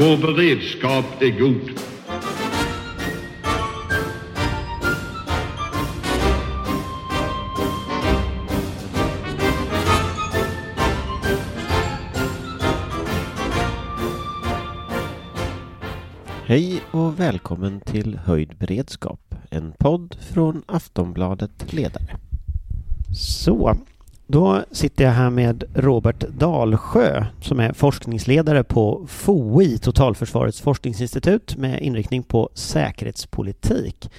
Vår beredskap är god. Hej och välkommen till Höjd beredskap, en podd från Aftonbladet Ledare. Så, då sitter jag här med Robert Dalsjö som är forskningsledare på FOI, Totalförsvarets forskningsinstitut med inriktning på säkerhetspolitik.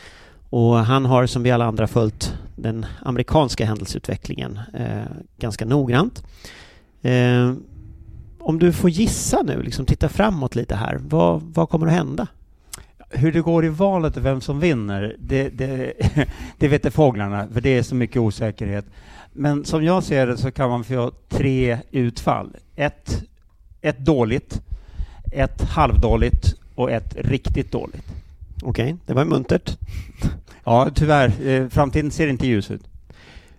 Och han har som vi alla andra följt den amerikanska händelseutvecklingen eh, ganska noggrant. Eh, om du får gissa nu, liksom titta framåt lite här, vad, vad kommer att hända? Hur det går i valet och vem som vinner, det, det, det vet det fåglarna, för det är så mycket osäkerhet. Men som jag ser det så kan man få tre utfall. Ett, ett dåligt, ett halvdåligt och ett riktigt dåligt. Okej, det var muntert. Ja, tyvärr. Eh, framtiden ser inte ljus ut.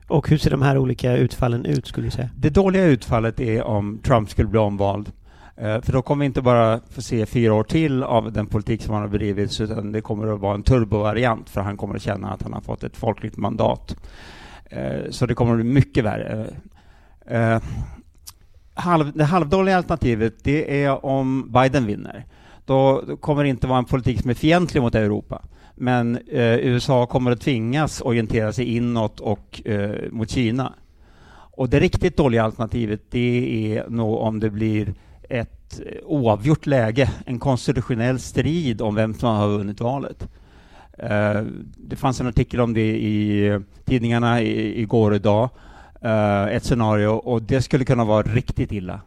Och hur ser de här olika utfallen ut skulle du säga? Det dåliga utfallet är om Trump skulle bli omvald. Eh, för då kommer vi inte bara få se fyra år till av den politik som han har bedrivit, utan det kommer att vara en turbovariant, för han kommer att känna att han har fått ett folkligt mandat. Eh, så det kommer att bli mycket värre. Eh, det halvdåliga alternativet, det är om Biden vinner. Då då kommer det inte vara en politik som är fientlig mot Europa. Men eh, USA kommer att tvingas orientera sig inåt och eh, mot Kina. Och det riktigt dåliga alternativet, det är nog om det blir ett eh, oavgjort läge, en konstitutionell strid om vem som har vunnit valet. Eh, det fanns en artikel om det i eh, tidningarna i, igår och idag, ett scenario, och det skulle kunna vara riktigt illa.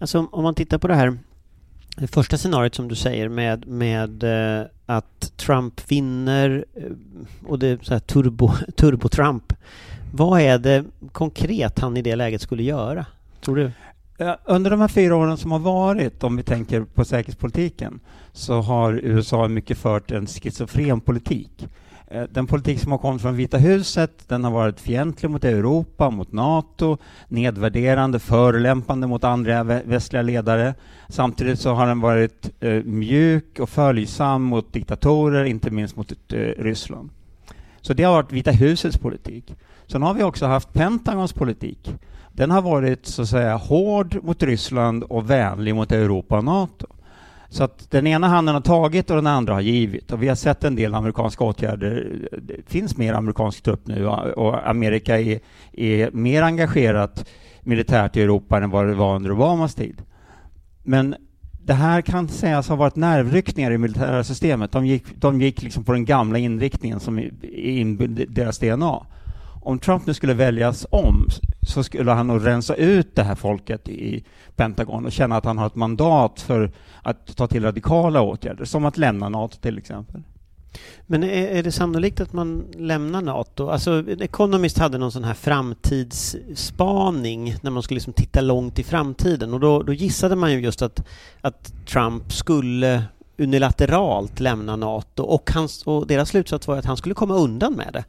Alltså om man tittar på det här det första scenariot som du säger med, med att Trump vinner och det är så här turbo, turbo-Trump. Vad är det konkret han i det läget skulle göra? Tror du? Under de här fyra åren som har varit, om vi tänker på säkerhetspolitiken, så har USA mycket fört en schizofren politik. Eh, den politik som har kommit från Vita huset, den har varit fientlig mot Europa, mot NATO, nedvärderande, förolämpande mot andra västliga ledare. Samtidigt så har den varit eh, mjuk och följsam mot diktatorer, inte minst mot eh, Ryssland. Så det har varit Vita husets politik. Sen har vi också haft Pentagons politik. Den har varit så att säga hård mot Ryssland och vänlig mot Europa och NATO. Så att den ena handen har tagit och den andra har givit. Och vi har sett en del amerikanska åtgärder. Det finns mer amerikansk trupp nu och Amerika är, är mer engagerat militärt i Europa än vad det var under Obamas tid. Men det här kan sägas ha varit nervryckningar i militära systemet. De gick, de gick liksom på den gamla inriktningen som är inbyggd i deras DNA. Om Trump nu skulle väljas om så skulle han nog rensa ut det här folket i Pentagon och känna att han har ett mandat för att ta till radikala åtgärder, som att lämna NATO till exempel. Men är, är det sannolikt att man lämnar NATO? Alltså Economist hade någon sån här framtidsspaning när man skulle liksom titta långt i framtiden och då, då gissade man ju just att, att Trump skulle unilateralt lämna NATO och, hans, och deras slutsats var att han skulle komma undan med det.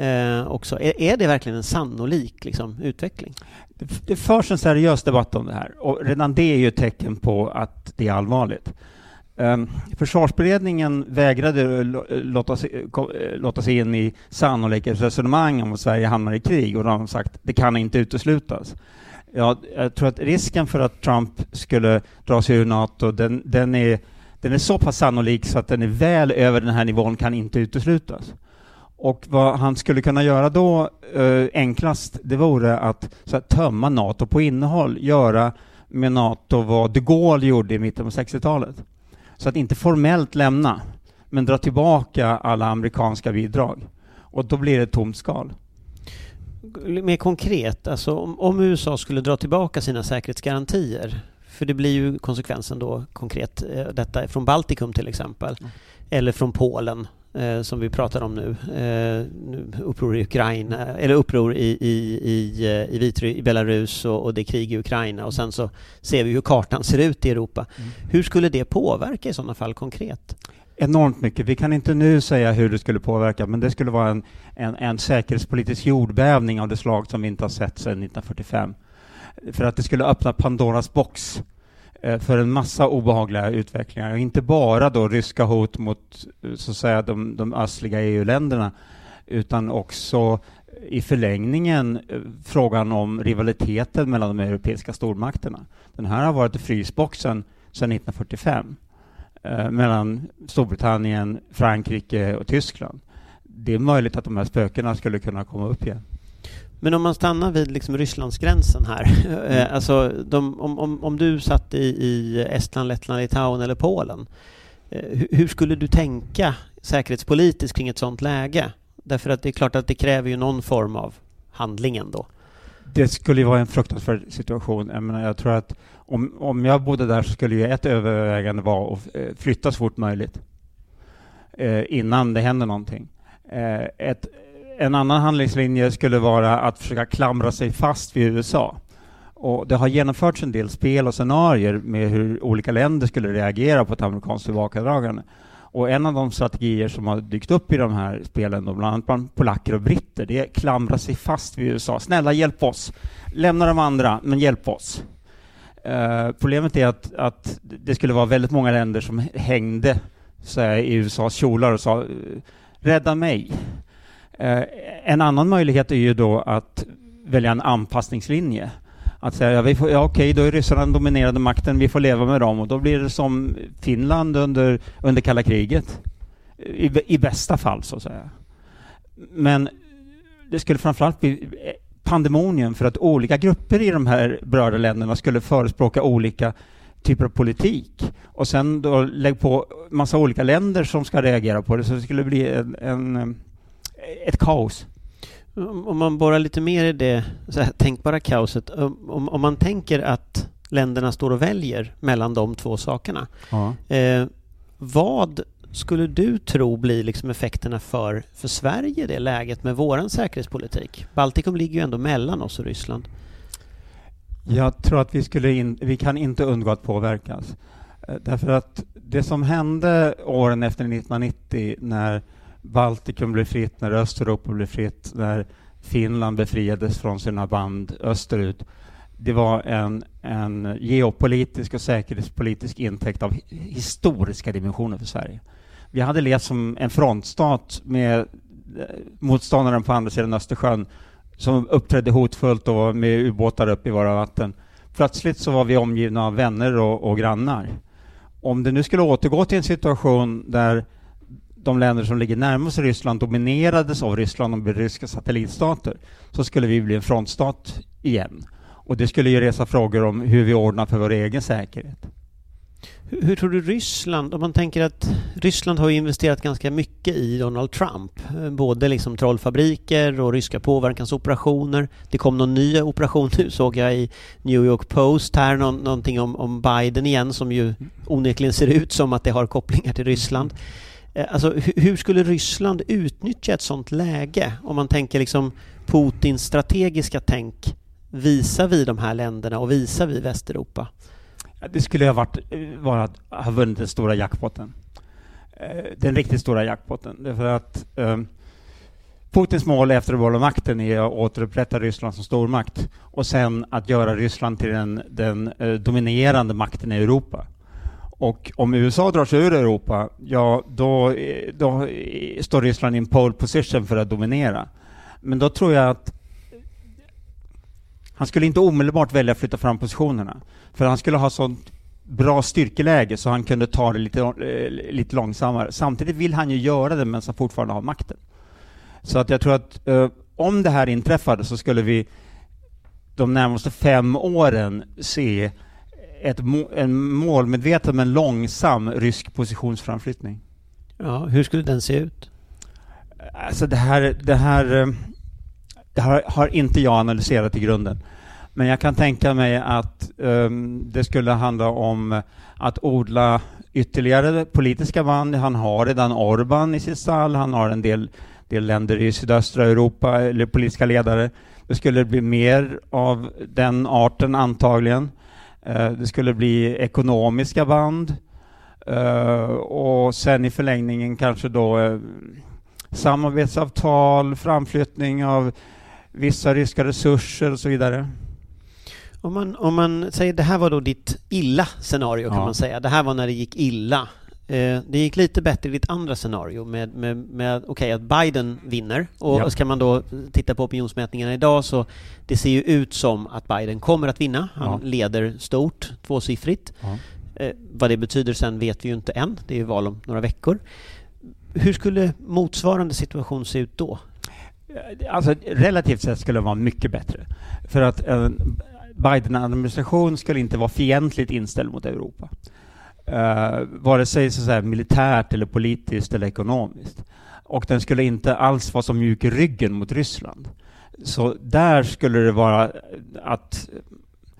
Eh, också. Är, är det verkligen en sannolik liksom, utveckling? Det, det förs en seriös debatt om det här och redan det är ju ett tecken på att det är allvarligt. Um, försvarsberedningen vägrade eh, eh, låta sig, eh, låta sig in i sannolikhetsresonemang om att Sverige hamnar i krig och de har sagt det kan inte uteslutas. Ja, jag tror att risken för att Trump skulle dra sig ur NATO, den, den, är, den är så pass sannolik så att den är väl över den här nivån kan inte uteslutas. Och vad han skulle kunna göra då eh, enklast, det vore att så att tömma NATO på innehåll, göra med NATO vad de Gaulle gjorde i mitten på 60-talet. Så att inte formellt lämna, men dra tillbaka alla amerikanska bidrag. Och då blir det ett tomt skal. Mer konkret, alltså om, om USA skulle dra tillbaka sina säkerhetsgarantier, för det blir ju konsekvensen då konkret, eh, detta från Baltikum till exempel, Mm. eller från Polen eh, som vi pratar om nu, eh, uppror i Ukraina, eller uppror i, i, i, eh, i, Vitry, i Belarus och, och det är krig i Ukraina och sen så ser vi hur kartan ser ut i Europa. Mm. Hur skulle det påverka i sådana fall konkret? Enormt mycket. Vi kan inte nu säga hur det skulle påverka, men det skulle vara en, en, en säkerhetspolitisk jordbävning av det slag som vi inte har sett sedan 1945. För att det skulle öppna Pandoras box. Eh, för en massa obehagliga utvecklingar. Inte bara då ryska hot mot eh, så att säga, de, de östliga EU-länderna utan också i förlängningen eh, frågan om rivaliteten mellan de europeiska stormakterna. Den här har varit i frysboxen sedan 1945 eh, mellan Storbritannien, Frankrike och Tyskland. Det är möjligt att de här spökena skulle kunna komma upp igen. Men om man stannar vid liksom Rysslandsgränsen här, eh, mm. alltså de, om, om, om du satt i, i Estland, Lettland, Litauen eller Polen, eh, hur skulle du tänka säkerhetspolitiskt kring ett sådant läge? Därför att det är klart att det kräver ju någon form av handling ändå. Det skulle ju vara en fruktansvärd situation. Jag, menar, jag tror att om, om jag bodde där så skulle ju ett övervägande vara att eh, flytta så fort möjligt eh, innan det händer någonting. Eh, ett, en annan handlingslinje skulle vara att försöka klamra sig fast vid USA. Och det har genomförts en del spel och scenarier med hur olika länder skulle reagera på ett amerikanskt tillbakadragande. Och en av de strategier som har dykt upp i de här spelen, då, bland annat bland polacker och britter, det är att klamra sig fast vid USA. Snälla, hjälp oss! Lämna de andra, men hjälp oss! Uh, problemet är att, att det skulle vara väldigt många länder som hängde så här, i USAs kjolar och sa eh, ”rädda mig”. Eh, en annan möjlighet är ju då att välja en anpassningslinje att säga ja, vi får, ja, okej, då är ryssarna den dominerande makten, vi får leva med dem och då blir det som Finland under, under kalla kriget. I, I bästa fall, så att säga. Men det skulle framförallt bli eh, pandemonium för att olika grupper i de här berörda länderna skulle förespråka olika typer av politik. Och sen då lägg på massa olika länder som ska reagera på det, så det skulle bli en, en eh, ett kaos. Om man borrar lite mer i det så här, tänkbara kaoset. Om, om man tänker att länderna står och väljer mellan de två sakerna. Ja. Eh, vad skulle du tro blir liksom effekterna för, för Sverige i det läget med våran säkerhetspolitik? Baltikum ligger ju ändå mellan oss och Ryssland. Jag tror att vi, skulle in, vi kan inte undgå att påverkas. Eh, därför att det som hände åren efter 1990 när Baltikum blev fritt, när Östeuropa blev fritt, när Finland befriades från sina band österut. Det var en, en geopolitisk och säkerhetspolitisk intäkt av historiska dimensioner för Sverige. Vi hade levt som en frontstat med eh, motståndaren på andra sidan Östersjön som uppträdde hotfullt och med ubåtar upp i våra vatten. Plötsligt så var vi omgivna av vänner och, och grannar. Om det nu skulle återgå till en situation där de länder som ligger närmast Ryssland dominerades av Ryssland och ryska satellitstater, så skulle vi bli en frontstat igen. Och det skulle ju resa frågor om hur vi ordnar för vår egen säkerhet. Hur, hur, tror du Ryssland, om man tänker att Ryssland har investerat ganska mycket i Donald Trump, eh, både liksom trollfabriker och ryska påverkansoperationer. Det kom någon ny operation nu såg jag i New York Post här, någon, någonting om, om Biden igen som ju onekligen ser ut som att det har kopplingar till Ryssland. Eh, alltså, hur skulle Ryssland utnyttja ett sånt läge? Om man tänker liksom Putins strategiska tänk visar vi de här länderna och visar vi Västeuropa? Det skulle ha varit, eh, vara att ha vunnit den stora jackpotten. Eh, den riktigt stora jackpotten. Därför att um, Putins mål efter att behålla makten är att återupprätta Ryssland som stormakt och sen att göra Ryssland till den, den uh, dominerande makten i Europa. Och om USA drar sig ur Europa, ja då, då står Ryssland i en pole position för att dominera. Men då tror jag att han skulle inte omedelbart välja att flytta fram positionerna. För han skulle ha sånt bra styrkeläge så han kunde ta det lite, eh, lite långsammare. Samtidigt vill han ju göra det medan han fortfarande har makten. Så att jag tror att eh, om det här inträffade så skulle vi de närmaste fem åren se ett, en målmedveten men långsam rysk positionsframflyttning. Ja, hur skulle den se ut? Alltså det här, det här, eh, det här har inte jag analyserat i grunden. Men jag kan tänka mig att um, det skulle handla om att odla ytterligare politiska band. Han har redan Orban i sitt stall, han har en del, del länder i sydöstra Europa, eller politiska ledare. Det skulle bli mer av den arten antagligen. Eh, det skulle bli ekonomiska band eh, och sen i förlängningen kanske då eh, samarbetsavtal, framflyttning av vissa ryska resurser och så vidare. Om man, om man säger det här var då ditt illa scenario kan Ja. man säga. Det här var när det gick illa. Eh, det gick lite bättre i ditt andra scenario med, med, med okej att Biden vinner och Ja. ska man då titta på opinionsmätningarna idag så det ser ju ut som att Biden kommer att vinna. Han Ja. leder stort, tvåsiffrigt. Ja. Eh, vad det betyder sen vet vi ju inte än. Det är ju val om några veckor. Hur skulle motsvarande situation se ut då? Alltså relativt sett skulle det vara mycket bättre. För att en Biden-administration skulle inte vara fientligt inställd mot Europa. Uh, vare sig så säga, militärt eller politiskt eller ekonomiskt. Och den skulle inte alls vara så mjuk i ryggen mot Ryssland. Så där skulle det vara att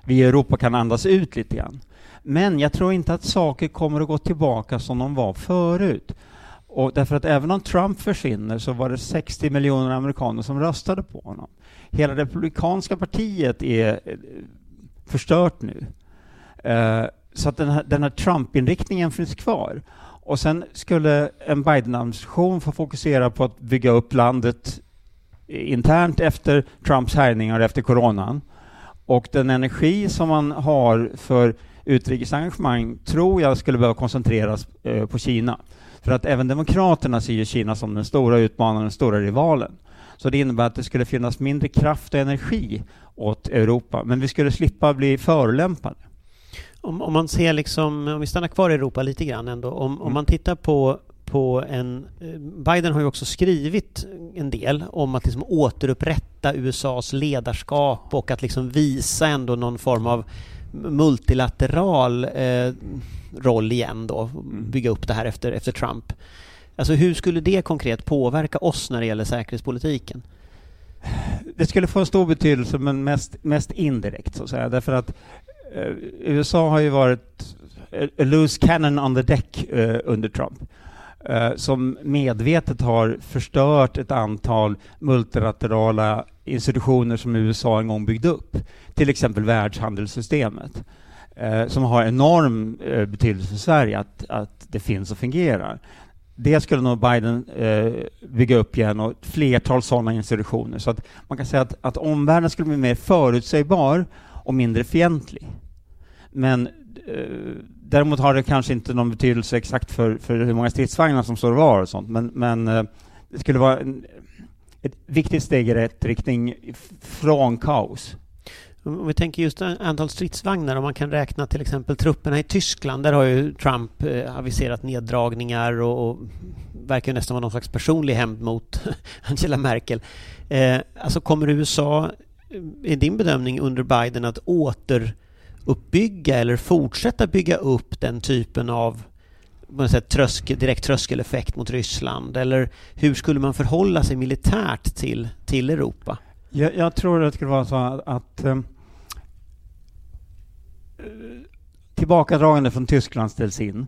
vi i Europa kan andas ut lite grann. Men jag tror inte att saker kommer att gå tillbaka som de var förut. Och därför att även om Trump försvinner så var det 60 miljoner amerikaner som röstade på honom. Hela det republikanska partiet är eh, förstört nu. Eh, så att den här, den här Trump-inriktningen finns kvar. Och sen skulle en Biden-administration få fokusera på att bygga upp landet internt efter Trumps härjningar efter coronan. Och den energi som man har för utrikesengagemang tror jag skulle behöva koncentreras eh, på Kina. För att även Demokraterna ser ju Kina som den stora utmanaren, den stora rivalen. Så det innebär att det skulle finnas mindre kraft och energi åt Europa, men vi skulle slippa bli förolämpade. Om, om man ser liksom, om vi stannar kvar i Europa lite grann ändå, om, om Mm. man tittar på på en... eh, Biden har ju också skrivit en del om att liksom återupprätta USAs ledarskap och att liksom visa ändå någon form av multilateral eh, roll igen då, bygga upp det här efter, efter Trump. Alltså hur skulle det konkret påverka oss när det gäller säkerhetspolitiken? Det skulle få en stor betydelse, men mest, mest indirekt, så att säga. Därför att Eh, USA har ju varit eh, a loose cannon on the deck eh, under Trump. som medvetet har förstört ett antal multilaterala institutioner som USA en gång byggde upp. Till exempel världshandelssystemet, som har enorm betydelse för Sverige, att, att det finns och fungerar. Det skulle nog Biden bygga upp igen och ett flertal sådana institutioner. Så att man kan säga att, att omvärlden skulle bli mer förutsägbar och mindre fientlig. Men eh, däremot har det kanske inte någon betydelse exakt för, för hur många stridsvagnar som står var och sånt. Men, men eh, det skulle vara en, ett viktigt steg i rätt riktning från kaos. Om vi tänker just antal stridsvagnar, om man kan räkna till exempel trupperna i Tyskland, där har ju Trump eh, aviserat neddragningar och, och verkar ju nästan vara någon slags personlig hämnd mot Angela Merkel. Eh, alltså kommer USA, är din bedömning under Biden att återuppbygga eller fortsätta bygga upp den typen av på något sätt, tröskel, direkt tröskeleffekt mot Ryssland? Eller hur skulle man förhålla sig militärt till, till Europa? Jag, jag tror att det skulle vara så att, att eh, tillbakadragande från Tyskland ställs in.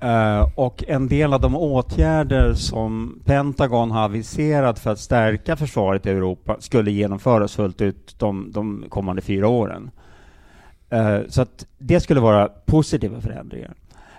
Eh, och en del av de åtgärder som Pentagon har aviserat för att stärka försvaret i Europa skulle genomföras fullt ut de, de kommande fyra åren. Uh, så att det skulle vara positiva förändringar.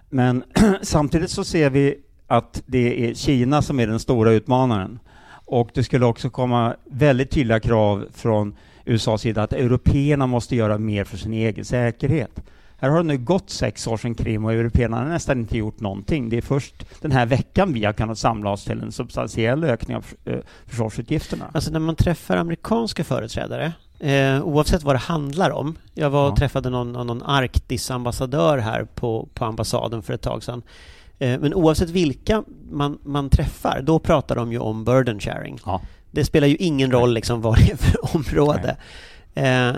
Men samtidigt så ser vi att det är Kina som är den stora utmanaren. Och det skulle också komma väldigt tydliga krav från USAs sida att européerna måste göra mer för sin egen säkerhet. Här har det nu gått sex år sedan Krim och européerna har nästan inte gjort någonting. Det är först den här veckan vi har kunnat samla oss till en substantiell ökning av eh, försvarsutgifterna. Alltså när man träffar amerikanska företrädare, eh, oavsett vad det handlar om. Jag var och Ja. träffade någon, någon Arktis-ambassadör här på, på ambassaden för ett tag sedan. Eh, men oavsett vilka man, man träffar, då pratar de ju om burden sharing. Ja. Det spelar ju ingen roll liksom vad det är för område. Eh,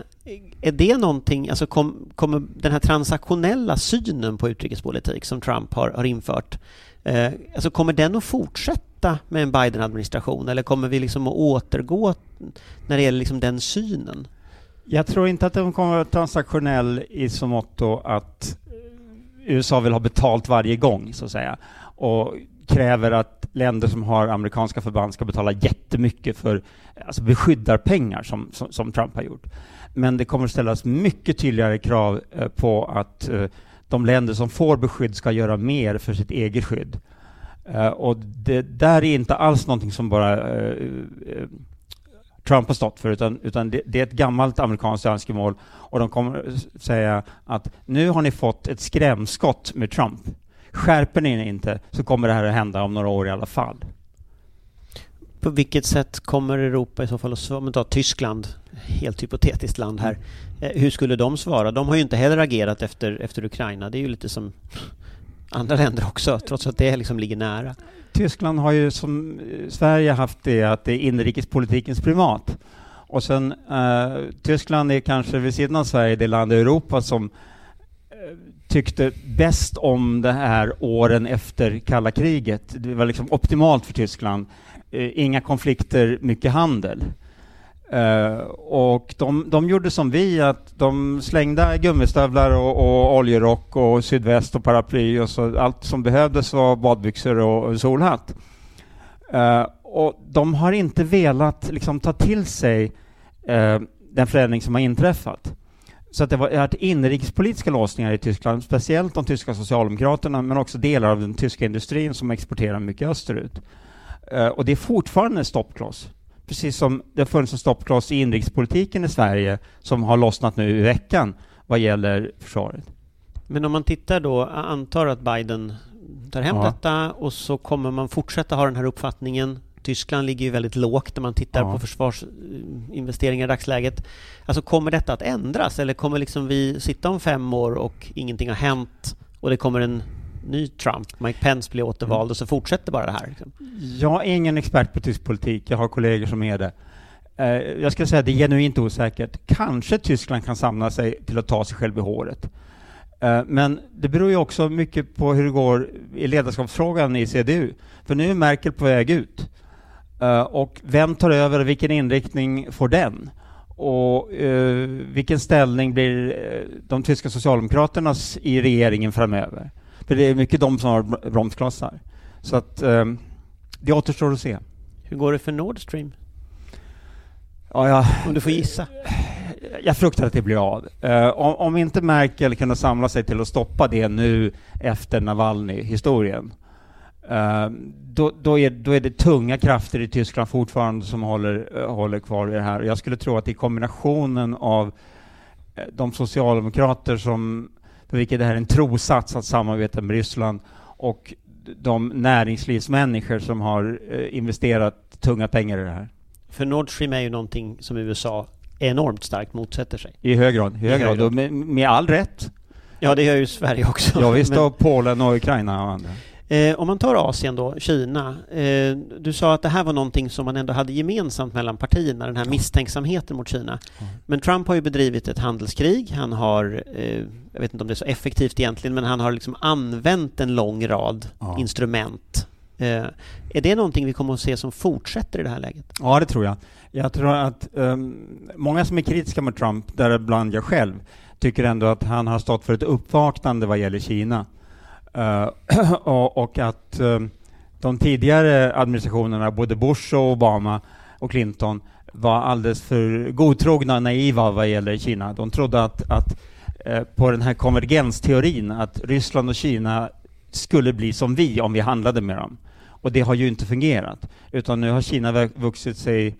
är det någonting, alltså kom, kommer den här transaktionella synen på utrikespolitik som Trump har, har infört, eh, alltså kommer den att fortsätta med en Biden-administration eller kommer vi liksom att återgå när det gäller liksom den synen? Jag tror inte att den kommer att vara transaktionell i så mått att eh, USA vill ha betalt varje gång, så att säga, och kräver att länder som har amerikanska förband ska betala jättemycket för alltså beskyddarpengar, som, som, som Trump har gjort. Men det kommer att ställas mycket tydligare krav eh, på att eh, de länder som får beskydd ska göra mer för sitt eget skydd. Eh, och det där är inte alls någonting som bara Trump har stått för, utan, utan det, det, är ett gammalt amerikanskt önskemål och de kommer säga att nu har ni fått ett skrämskott med Trump. Skärper ni inte så kommer det här att hända om några år i alla fall. På vilket sätt kommer Europa i så fall att svara? Om vi tar Tyskland, helt hypotetiskt land här. Eh, hur skulle de svara? De har ju inte heller agerat efter, efter Ukraina. Det är ju lite som andra länder också, trots att det liksom ligger nära. Tyskland har ju som eh, Sverige haft det att det är inrikespolitikens primat. Och sen eh, Tyskland är kanske vid sidan av Sverige det land i Europa som tyckte bäst om det här åren efter kalla kriget. Det var liksom optimalt för Tyskland. Eh, inga konflikter, mycket handel. Eh, och de, de gjorde som vi, att de slängde gummistövlar och, och oljerock och sydväst och paraply och så allt som behövdes var badbyxor och, och solhatt. Eh, och de har inte velat liksom, ta till sig eh, den förändring som har inträffat. Så att det har varit inrikespolitiska låsningar i Tyskland, speciellt de tyska socialdemokraterna, men också delar av den tyska industrin som exporterar mycket österut. och det är fortfarande en stoppkloss precis som det har funnits en stoppkloss i inrikespolitiken i Sverige som har lossnat nu i veckan vad gäller försvaret. Men om man tittar då, antar att Biden tar hem ja. detta och så kommer man fortsätta ha den här uppfattningen. Tyskland ligger ju väldigt lågt när man tittar ja. på försvarsinvesteringar i dagsläget. Alltså kommer detta att ändras eller kommer liksom vi sitta om fem år och ingenting har hänt och det kommer en ny Trump, Mike Pence blir återvald mm. och så fortsätter bara det här? Liksom. Jag är ingen expert på tysk politik, jag har kollegor som är det. Eh, jag ska säga att det är genuint osäkert. Kanske Tyskland kan samla sig till att ta sig själv i håret. Eh, men det beror ju också mycket på hur det går i ledarskapsfrågan i CDU. För nu är Merkel på väg ut. Eh, och vem tar över och vilken inriktning får den? Och vilken ställning blir de tyska socialdemokraternas i regeringen framöver? För det är mycket de som har bromsklossar. Så att um, det återstår att se. Hur går det för Nord Stream? Ja, jag, om du får gissa? Jag fruktar att det blir av. Uh, om, om, inte Merkel kunde samla sig till att stoppa det nu efter Navalny-historien, uh, då, då, är, då är det tunga krafter i Tyskland fortfarande som håller, uh, håller kvar i det här. Jag skulle tro att i kombinationen av de socialdemokrater som för vilket det här är en trosats att samarbeta med Ryssland och de näringslivsmänniskor som har eh, investerat tunga pengar i det här. För Nord Stream är ju någonting som USA enormt starkt motsätter sig. I hög grad, i hög grad. Och med, med all rätt. Ja, det gör ju Sverige också. Ja, visst, och Polen och Ukraina och andra. Eh, om man tar Asien då, Kina. Eh, du sa att det här var någonting som man ändå hade gemensamt mellan partierna, den här misstänksamheten mot Kina. Mm. Men Trump har ju bedrivit ett handelskrig. Han har, eh, jag vet inte om det är så effektivt egentligen, men han har liksom använt en lång rad ja. instrument. Eh, är det någonting vi kommer att se som fortsätter i det här läget? Ja, det tror jag. Jag tror att um, många som är kritiska mot Trump, däribland jag själv, tycker ändå att han har stått för ett uppvaknande vad gäller Kina. Uh, och, och, att uh, de tidigare administrationerna, både Bush och Obama och Clinton, var alldeles för godtrogna och naiva vad gäller Kina. De trodde att, att uh, på den här konvergensteorin, att Ryssland och Kina skulle bli som vi om vi handlade med dem. Och det har ju inte fungerat, utan nu har Kina vuxit sig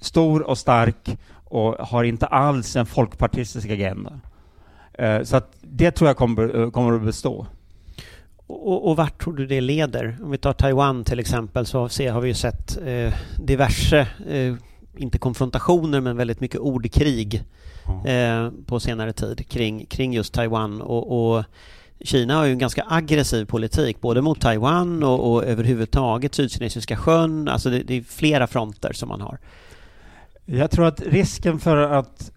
stor och stark och har inte alls en folkpartistisk agenda. Så att det tror jag kommer, kommer att bestå. Och, och vart tror du det leder? Om vi tar Taiwan till exempel så har vi ju sett eh, diverse, eh, inte konfrontationer men väldigt mycket ordkrig eh, på senare tid kring, kring just Taiwan och, och Kina har ju en ganska aggressiv politik både mot Taiwan och, och överhuvudtaget Sydkinesiska sjön. Alltså det, det, är flera fronter som man har. Jag tror att risken för att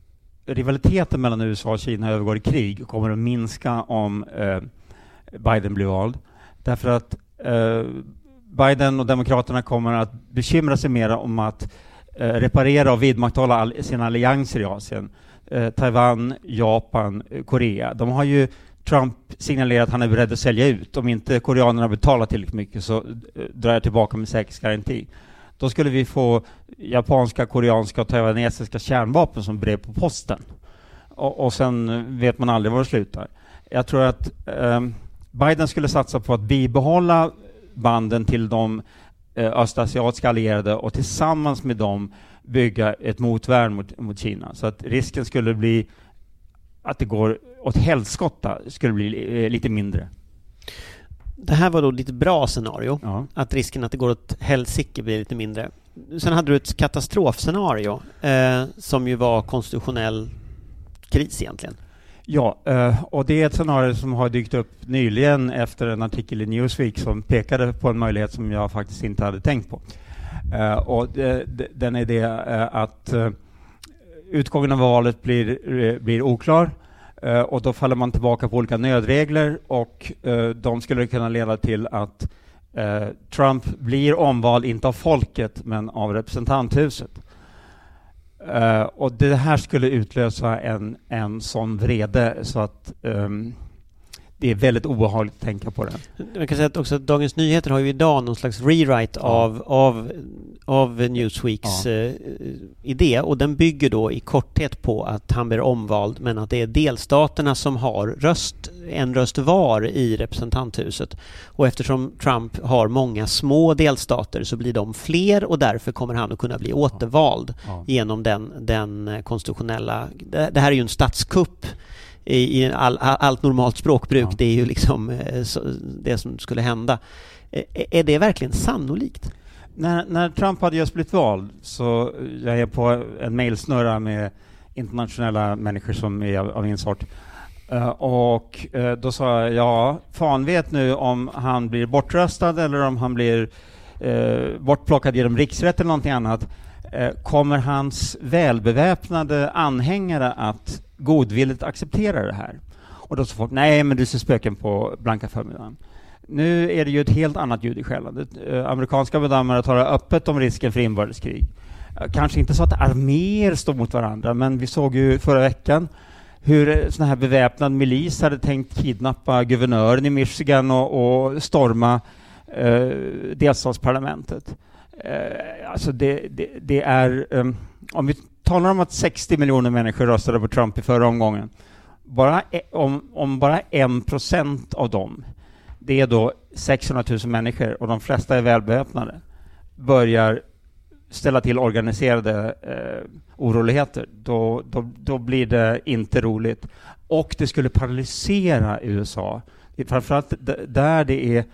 rivaliteten mellan USA och Kina övergår i krig kommer att minska om eh, Biden blir vald. Därför att eh, Biden och Demokraterna kommer att bekymra sig mer om att eh, reparera och vidmakthålla all, sina allianser i Asien. Eh, Taiwan, Japan, eh, Korea. De har ju Trump signalerat att han är beredd att sälja ut. Om inte koreanerna betalar tillräckligt mycket så eh, drar jag tillbaka med säkerhetsgaranti. Då skulle vi få japanska, koreanska och taiwanesiska kärnvapen som brev på posten. Och, och sen vet man aldrig var det slutar. Jag tror att um, Biden skulle satsa på att bibehålla banden till de eh, östasiatiska allierade och tillsammans med dem bygga ett motvärn mot, mot Kina. Så att risken skulle bli att det går åt helskotta skulle bli eh, lite mindre. Det här var då ditt bra scenario, Ja. att risken att det går åt helsike blir lite mindre. Sen hade du ett katastrofscenario eh, som ju var konstitutionell kris egentligen. Ja, eh, och det är ett scenario som har dykt upp nyligen efter en artikel i Newsweek som pekade på en möjlighet som jag faktiskt inte hade tänkt på. Eh, och den är det eh, att utgången av valet blir, blir oklar och då faller man tillbaka på olika nödregler och de skulle kunna leda till att Trump blir omvald, inte av folket, men av representanthuset. Eh, och det här skulle utlösa en, en sån vrede så att um, det är väldigt obehagligt att tänka på det. Man kan säga att också Dagens Nyheter har ju idag någon slags rewrite Ja. av, av, av Newsweeks Ja. eh, idé och den bygger då i korthet på att han blir omvald men att det är delstaterna som har röst, en röst var i representanthuset. Och eftersom Trump har många små delstater så blir de fler och därför kommer han att kunna bli återvald Ja. genom den, den konstitutionella... Det, det här är ju en statskupp i, i all, allt normalt språkbruk. Ja. Det är ju liksom eh, det som skulle hända. Eh, Är det verkligen sannolikt? När, när Trump hade just blivit vald så jag är på en mejlsnurra med internationella människor som är av, av min sort. Eh, och då sa jag, ja, fan vet nu om han blir bortröstad eller om han blir uh, bortplockad genom riksrätt eller någonting annat. Eh, kommer hans välbeväpnade anhängare att godvilligt acceptera det här? Och då sa folk, nej men du ser spöken på blanka förmiddagen. Nu är det ju ett helt annat ljud i skällan. Eh, amerikanska bedömare talar öppet om risken för inbördeskrig. Eh, kanske inte så att arméer står mot varandra, men vi såg ju förra veckan hur sån här beväpnad milis hade tänkt kidnappa guvernören i Michigan och, och storma eh, delstatsparlamentet. Eh, alltså det, det, det är... um, om vi talar om att 60 miljoner människor röstade på Trump i förra omgången, bara e, om, om bara en procent av dem det är då 600 000 människor och de flesta är välbeväpnade, börjar ställa till organiserade eh, oroligheter, då, då, då blir det inte roligt. Och det skulle paralysera USA. Det är framförallt där det är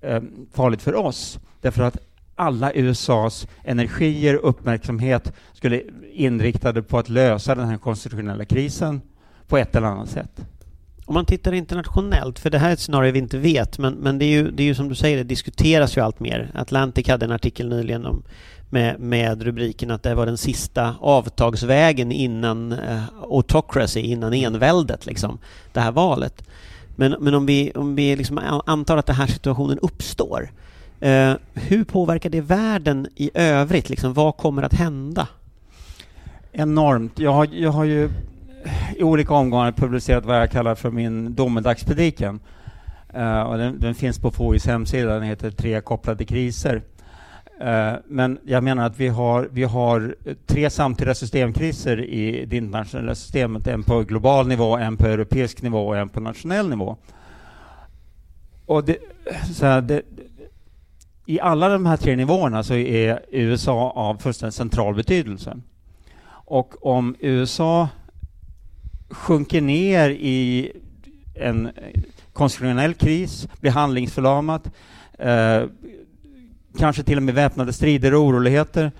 eh, farligt för oss, därför att alla USAs energier och uppmärksamhet skulle inriktade på att lösa den här konstitutionella krisen på ett eller annat sätt. Om man tittar internationellt, för det här är ett scenario vi inte vet, men, men det, är ju, det är ju som du säger, det diskuteras ju allt mer. Atlantic hade en artikel nyligen om, med, med rubriken att det var den sista avtagsvägen innan eh, autocracy, innan enväldet, liksom, det här valet. Men, men om vi, om vi liksom antar att den här situationen uppstår, eh, hur påverkar det världen i övrigt? Liksom, vad kommer att hända? Enormt. Jag har, jag har ju i olika omgångar publicerat vad jag kallar för min domedagspredikan. Uh, och den, den finns på FOIs hemsida, den heter Tre kopplade kriser. Uh, men jag menar att vi har, vi har tre samtida systemkriser i det internationella systemet. En på global nivå, en på europeisk nivå och en på nationell nivå. Och det, så här, det, i alla de här tre nivåerna så är USA av fullständigt central betydelse. Och om USA sjunker ner i en konstitutionell kris, blir handlingsförlamat, eh, kanske till och med väpnade strider och oroligheter,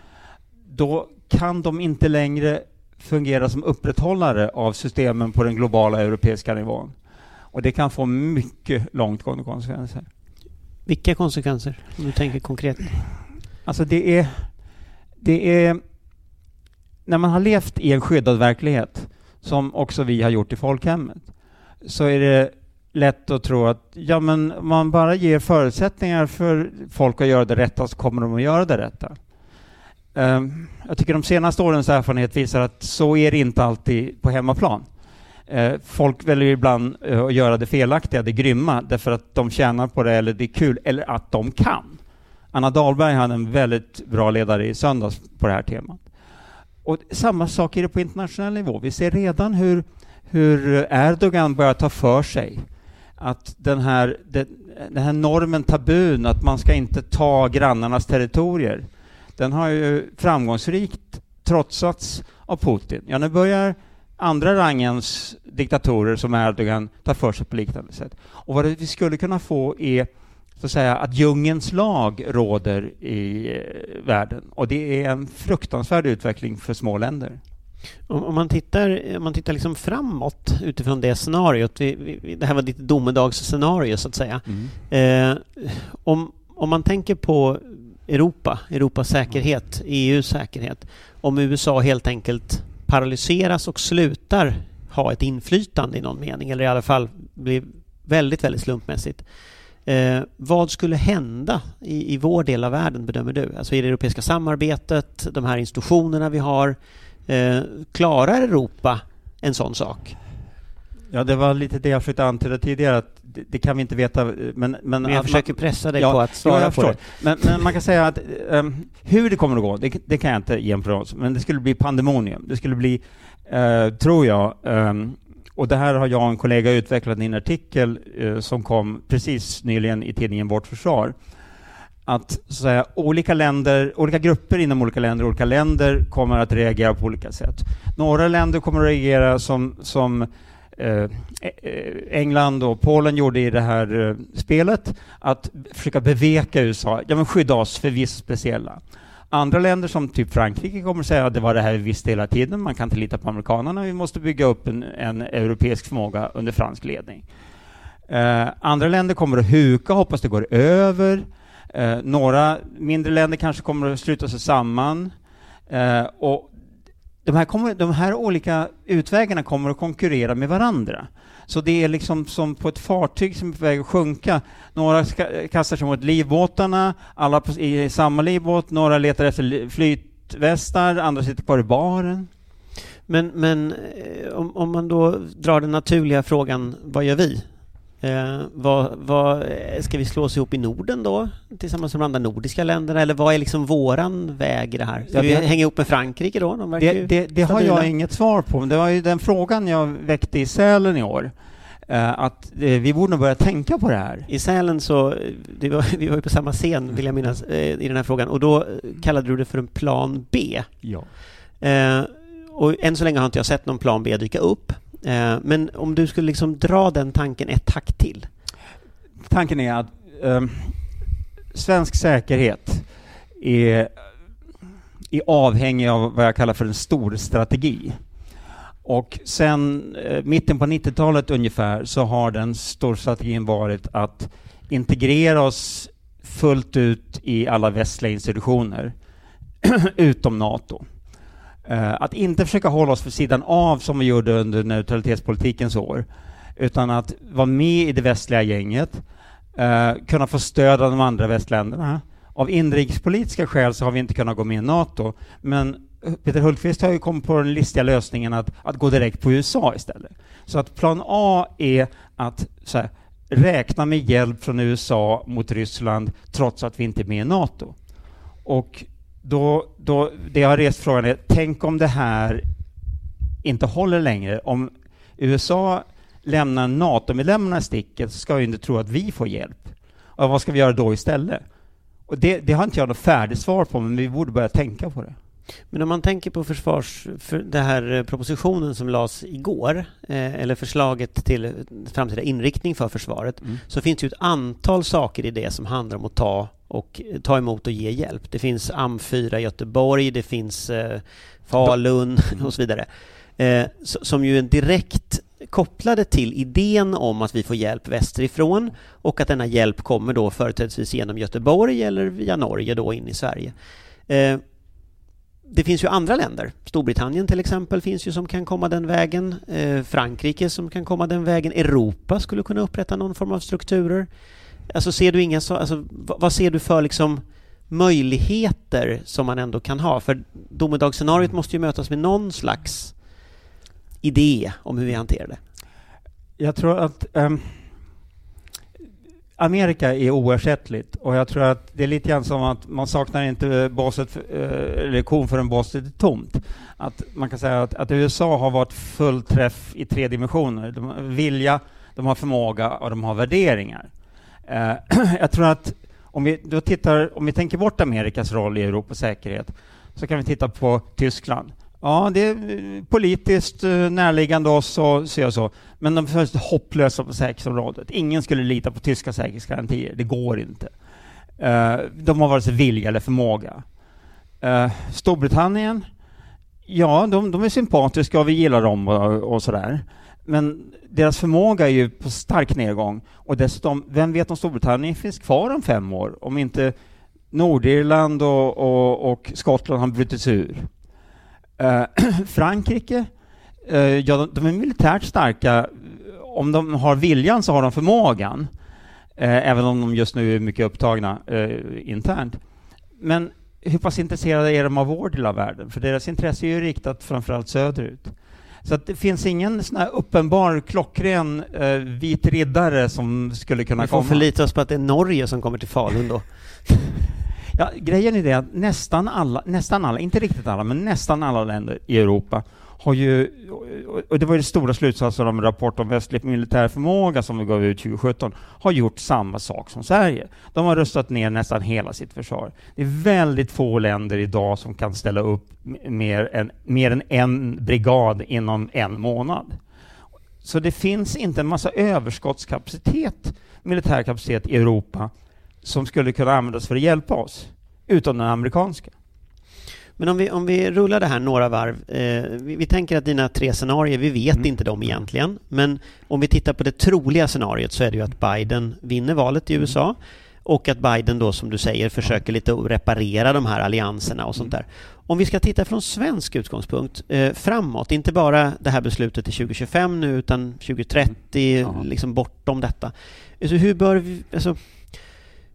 då kan de inte längre fungera som upprätthållare av systemen på den globala europeiska nivån. Och det kan få mycket långtgående konsekvenser. Vilka konsekvenser? Om du tänker konkret. Alltså det är, det är... När man har levt i en skyddad verklighet, som också vi har gjort i folkhemmet, så är det lätt att tro att ja, men om man bara ger förutsättningar för folk att göra det rätta så kommer de att göra det rätta. Ehm, jag tycker de senaste årens erfarenhet visar att så är det inte alltid på hemmaplan. Eh, folk väljer ibland eh, att göra det felaktiga, det grymma, därför att de tjänar på det eller det är kul, eller att de kan. Anna Dahlberg hade en väldigt bra ledare i söndags på det här temat. Och samma sak är det på internationell nivå. Vi ser redan hur, hur Erdogan börjar ta för sig att den här, den, den här normen, tabun, att man ska inte ta grannarnas territorier, den har ju framgångsrikt trotsats av Putin. Ja, nu börjar andra rangens diktatorer som Erdogan ta för sig på liknande sätt. Och vad vi skulle kunna få är så att säga att djungens lag råder i eh, världen och det är en fruktansvärd utveckling för små länder. Om, om man tittar, om man tittar liksom framåt utifrån det scenariot, vi, vi, det här var ditt domedagsscenario så att säga. Mm. Eh, om, om man tänker på Europa, Europas säkerhet, EUs säkerhet, om USA helt enkelt paralyseras och slutar ha ett inflytande i någon mening, eller i alla fall blir väldigt, väldigt slumpmässigt. Eh, vad skulle hända i, i vår del av världen, bedömer du? Alltså i det europeiska samarbetet, de här institutionerna vi har. Eh, klarar Europa en sån sak? Ja, det var lite det jag försökte antyda tidigare, att det, det kan vi inte veta. Men, men, men jag försöker man, pressa dig ja, på att svara ja, på det. Men, men, man kan säga att um, hur det kommer att gå, det, det, kan jag inte ge en prognos, men det skulle bli pandemonium. Det skulle bli, uh, tror jag, um, och det här har jag och en kollega utvecklat i en artikel uh, som kom precis nyligen i tidningen Vårt Försvar, att, så säga, olika länder, olika grupper inom olika länder, olika länder kommer att reagera på olika sätt. Några länder kommer att reagera som, som Eh, eh, eh, England och Polen gjorde i det här spelet, att försöka beveka USA, ja men skydda oss för vissa speciella. Andra länder som typ Frankrike kommer att säga att det var det här vi visste hela tiden, man kan inte lita på amerikanerna, vi måste bygga upp en, en europeisk förmåga under fransk ledning. Eh, andra länder kommer att huka, hoppas det går över. Eh, några mindre länder kanske kommer att sluta sig samman. Eh, och de här, kommer, de här olika utvägarna kommer att konkurrera med varandra. Så det är liksom som på ett fartyg som är på väg att sjunka. Några ska, kastar sig mot livbåtarna, alla på, i samma livbåt, några letar efter flytvästar, andra sitter kvar i baren. Men, men eh, om, om man då drar den naturliga frågan, vad gör vi? Eh, vad, vad, ska vi slå oss ihop i Norden då, tillsammans med de andra nordiska länderna, eller vad är liksom våran väg i det här? Ska ja, vi hänga ihop med Frankrike då? De det, det, det har jag inget svar på, men det var ju den frågan jag väckte i Sälen i år. Uh, att uh, vi borde nog börja tänka på det här. I Sälen så, var, vi var ju på samma scen vill jag minnas, uh, i den här frågan, och då kallade du det för en plan B. Ja. och än så länge har inte jag sett någon plan B dyka upp. Eh, men om du skulle liksom dra den tanken ett tack till? Tanken är att eh, svensk säkerhet är, är avhängig av vad jag kallar för en stor strategi. Och sen eh, mitten på 90-talet ungefär så har den storstrategin varit att integrera oss fullt ut i alla västliga institutioner utom NATO. Eh, att inte försöka hålla oss för sidan av som vi gjorde under neutralitetspolitikens år, utan att vara med i det västliga gänget, uh, kunna få stöd av de andra västländerna. Av inrikespolitiska skäl så har vi inte kunnat gå med i NATO, men Peter Hultqvist har ju kommit på den listiga lösningen att, att gå direkt på USA istället. Så att plan A är att här, räkna med hjälp från USA mot Ryssland trots att vi inte är med i NATO. Och då, då, det jag har rest frågan är, tänk om det här inte håller längre. Om USA lämnar NATO-medlemmarna i sticket så ska vi inte tro att vi får hjälp. Och vad ska vi göra då istället? Och det, det har inte jag något färdigt svar på, men vi borde börja tänka på det. Men om man tänker på försvars, för det här eh, propositionen som lades igår, eh, eller förslaget till framtida inriktning för försvaret, mm. så finns det ju ett antal saker i det som handlar om att ta och ta emot och ge hjälp. Det finns AM4 i Göteborg, det finns eh, Falun och så vidare. Eh, som ju är direkt kopplade till idén om att vi får hjälp västerifrån och att denna hjälp kommer då företrädesvis genom Göteborg eller via Norge då in i Sverige. Eh, det finns ju andra länder, Storbritannien till exempel finns ju som kan komma den vägen, eh, Frankrike som kan komma den vägen, Europa skulle kunna upprätta någon form av strukturer. Alltså ser du inga så, alltså, vad ser du för liksom möjligheter som man ändå kan ha? För domedagsscenariot måste ju mötas med någon slags idé om hur vi hanterar det. Jag tror att um, Amerika är oersättligt och jag tror att det är lite grann som att man saknar inte eh, baset, eh, eller kon förrän en är tomt. Att man kan säga att, att USA har varit full träff i tre dimensioner. De har vilja, de har förmåga och de har värderingar. Eh, jag tror att om vi då tittar, om vi tänker bort Amerikas roll i Europas säkerhet, så kan vi titta på Tyskland. Ja, det är eh, politiskt eh, närliggande oss och så, och så. men de är fullständigt hopplösa på säkerhetsområdet. Ingen skulle lita på tyska säkerhetsgarantier. Det går inte. De har vare sig vilja eller förmåga. Storbritannien, ja, de, de, är sympatiska och vi gillar dem och, och sådär. Men deras förmåga är ju på stark nedgång. Och dessutom, vem vet om Storbritannien finns kvar om fem år? Om inte Nordirland och, och, och Skottland har brutit sig ur. Eh, Frankrike, eh, ja, de, de, är militärt starka. Om de har viljan så har de förmågan. Eh, även om de just nu är mycket upptagna eh, internt. Men hur pass intresserade är de av vår del av världen? För deras intresse är ju riktat framförallt söderut. Så att det finns ingen sån här uppenbar klockren eh, vit riddare som skulle kunna Vi får komma. förlita oss på att det är Norge som kommer till Falun då. ja, grejen är det att nästan alla, nästan alla, inte riktigt alla, men nästan alla länder i Europa har ju, och det var ju den stora slutsatsen av en rapport om västlig militär förmåga som vi gav ut 2017, har gjort samma sak som Sverige. De har röstat ner nästan hela sitt försvar. Det är väldigt få länder idag som kan ställa upp mer än, mer än en brigad inom en månad. Så det finns inte en massa överskottskapacitet, militär kapacitet i Europa som skulle kunna användas för att hjälpa oss, utom den amerikanska. Men om vi, om vi rullar det här några varv. Eh, vi, vi, tänker att dina tre scenarier, vi vet mm. inte dem egentligen. Men om vi tittar på det troliga scenariot så är det ju att Biden vinner valet i mm. USA. Och att Biden då, som du säger, försöker lite reparera de här allianserna och sånt mm. där. Om vi ska titta från svensk utgångspunkt eh, framåt, inte bara det här beslutet till 2025 nu, utan 2030, mm. liksom bortom detta. Alltså hur bör vi... Alltså,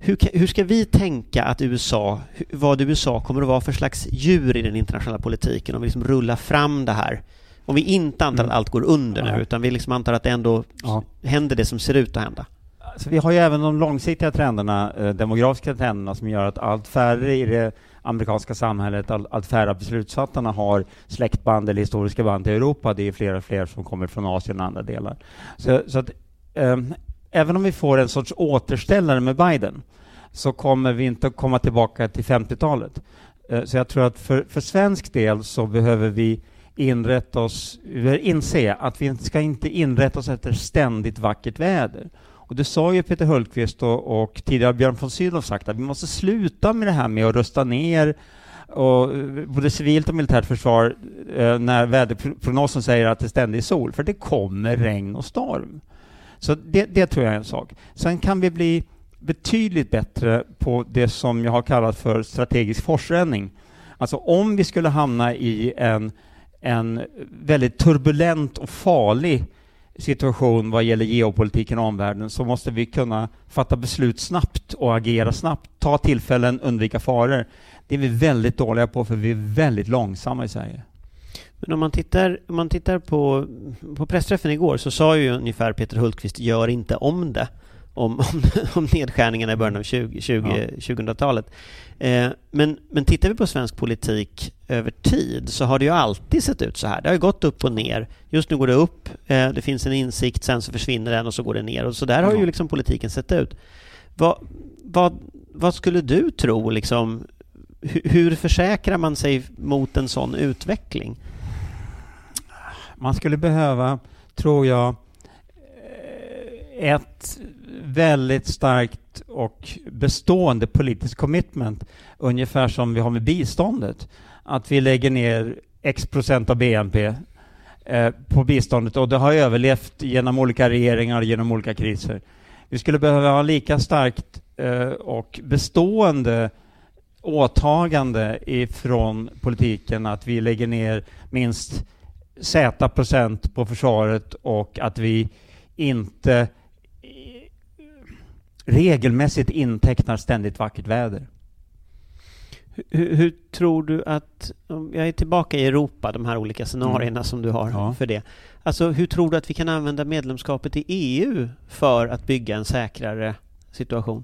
hur, hur ska vi tänka att USA, vad USA kommer att vara för slags djur i den internationella politiken om vi liksom rullar fram det här? Om vi inte antar mm. att allt går under nu, utan vi liksom antar att det ändå ja. händer det som ser ut att hända. Alltså vi har ju även de långsiktiga trenderna, eh, demografiska trenderna som gör att allt färre i det amerikanska samhället, all, allt färre beslutsfattarna har släktband eller historiska band till Europa. Det är fler och fler som kommer från Asien och andra delar. Så, så att, eh, även om vi får en sorts återställare med Biden så kommer vi inte att komma tillbaka till 50-talet. Eh, så jag tror att för, för svensk del så behöver vi inrätta oss, inse att vi ska inte inrätta oss efter ständigt vackert väder. Och det sa ju Peter Hultqvist och, och tidigare Björn von Sydow sagt att vi måste sluta med det här med att rösta ner och eh, både civilt och militärt försvar eh, när väderprognosen säger att det ständigt är sol, för det kommer regn och storm. Så det, det, tror jag är en sak. Sen kan vi bli betydligt bättre på det som jag har kallat för strategisk forsränning. Alltså om vi skulle hamna i en, en väldigt turbulent och farlig situation vad gäller geopolitiken och omvärlden så måste vi kunna fatta beslut snabbt och agera snabbt, ta tillfällen, undvika faror. Det är vi väldigt dåliga på för vi är väldigt långsamma i Sverige. Men om man tittar, om man tittar på, på pressträffen igår så sa ju ungefär Peter Hultqvist gör inte om det om, om, om nedskärningarna i början av 20, 20, ja. 2000-talet. Eh, men, men tittar vi på svensk politik över tid så har det ju alltid sett ut så här. Det har ju gått upp och ner. Just nu går det upp, eh, det finns en insikt, sen så försvinner den och så går det ner. Och så där har ju liksom politiken sett ut. Vad, vad, vad skulle du tro, liksom, hur, hur försäkrar man sig mot en sån utveckling? Man skulle behöva, tror jag, eh, ett väldigt starkt och bestående politiskt commitment, ungefär som vi har med biståndet. Att vi lägger ner x procent av BNP eh, på biståndet och det har överlevt genom olika regeringar, genom olika kriser. Vi skulle behöva ha lika starkt eh, och bestående åtagande ifrån politiken att vi lägger ner minst z procent på försvaret och att vi inte regelmässigt intecknar ständigt vackert väder. Hur, hur, tror du att, om jag är tillbaka i Europa, de här olika scenarierna mm. som du har ja. för det. Alltså hur tror du att vi kan använda medlemskapet i EU för att bygga en säkrare situation?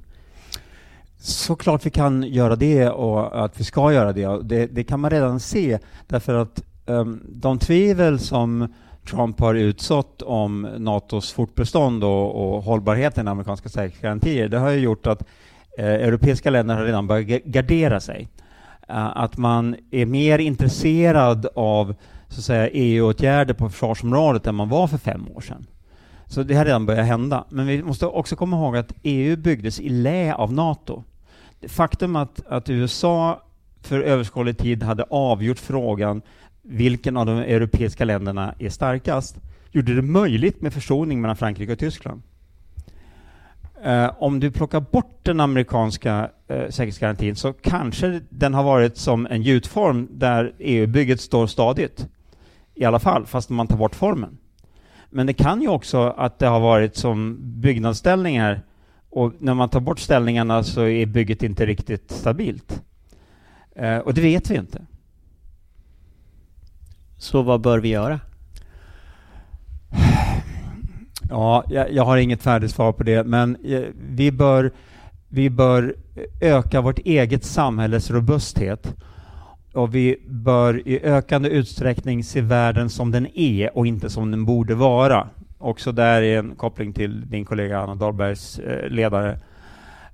Såklart vi kan göra det och att vi ska göra det. Det, det kan man redan se därför att um, de tvivel som Trump har utsått om NATOs fortbestånd och, och hållbarheten i amerikanska säkerhetsgarantier, det har ju gjort att eh, europeiska länder har redan börjat gardera sig. Uh, att man är mer intresserad av så att säga, EU-åtgärder på försvarsområdet än man var för fem år sedan. Så det har redan börjat hända. Men vi måste också komma ihåg att EU byggdes i lä av NATO. Faktum att, att USA för överskådlig tid hade avgjort frågan vilken av de europeiska länderna är starkast gjorde det möjligt med försoning mellan Frankrike och Tyskland. Eh, om du plockar bort den amerikanska eh, säkerhetsgarantin så kanske den har varit som en gjutform där EU-bygget står stadigt. I alla fall, fast man tar bort formen. Men det kan ju också att det har varit som byggnadsställningar och när man tar bort ställningarna så är bygget inte riktigt stabilt. Eh, och det vet vi inte. Så vad bör vi göra? Ja, jag, jag, har inget färdigt svar på det, men eh, vi bör, vi bör öka vårt eget samhälles robusthet och vi bör i ökande utsträckning se världen som den är och inte som den borde vara. Också där är en koppling till din kollega Anna Dahlbergs eh, ledare.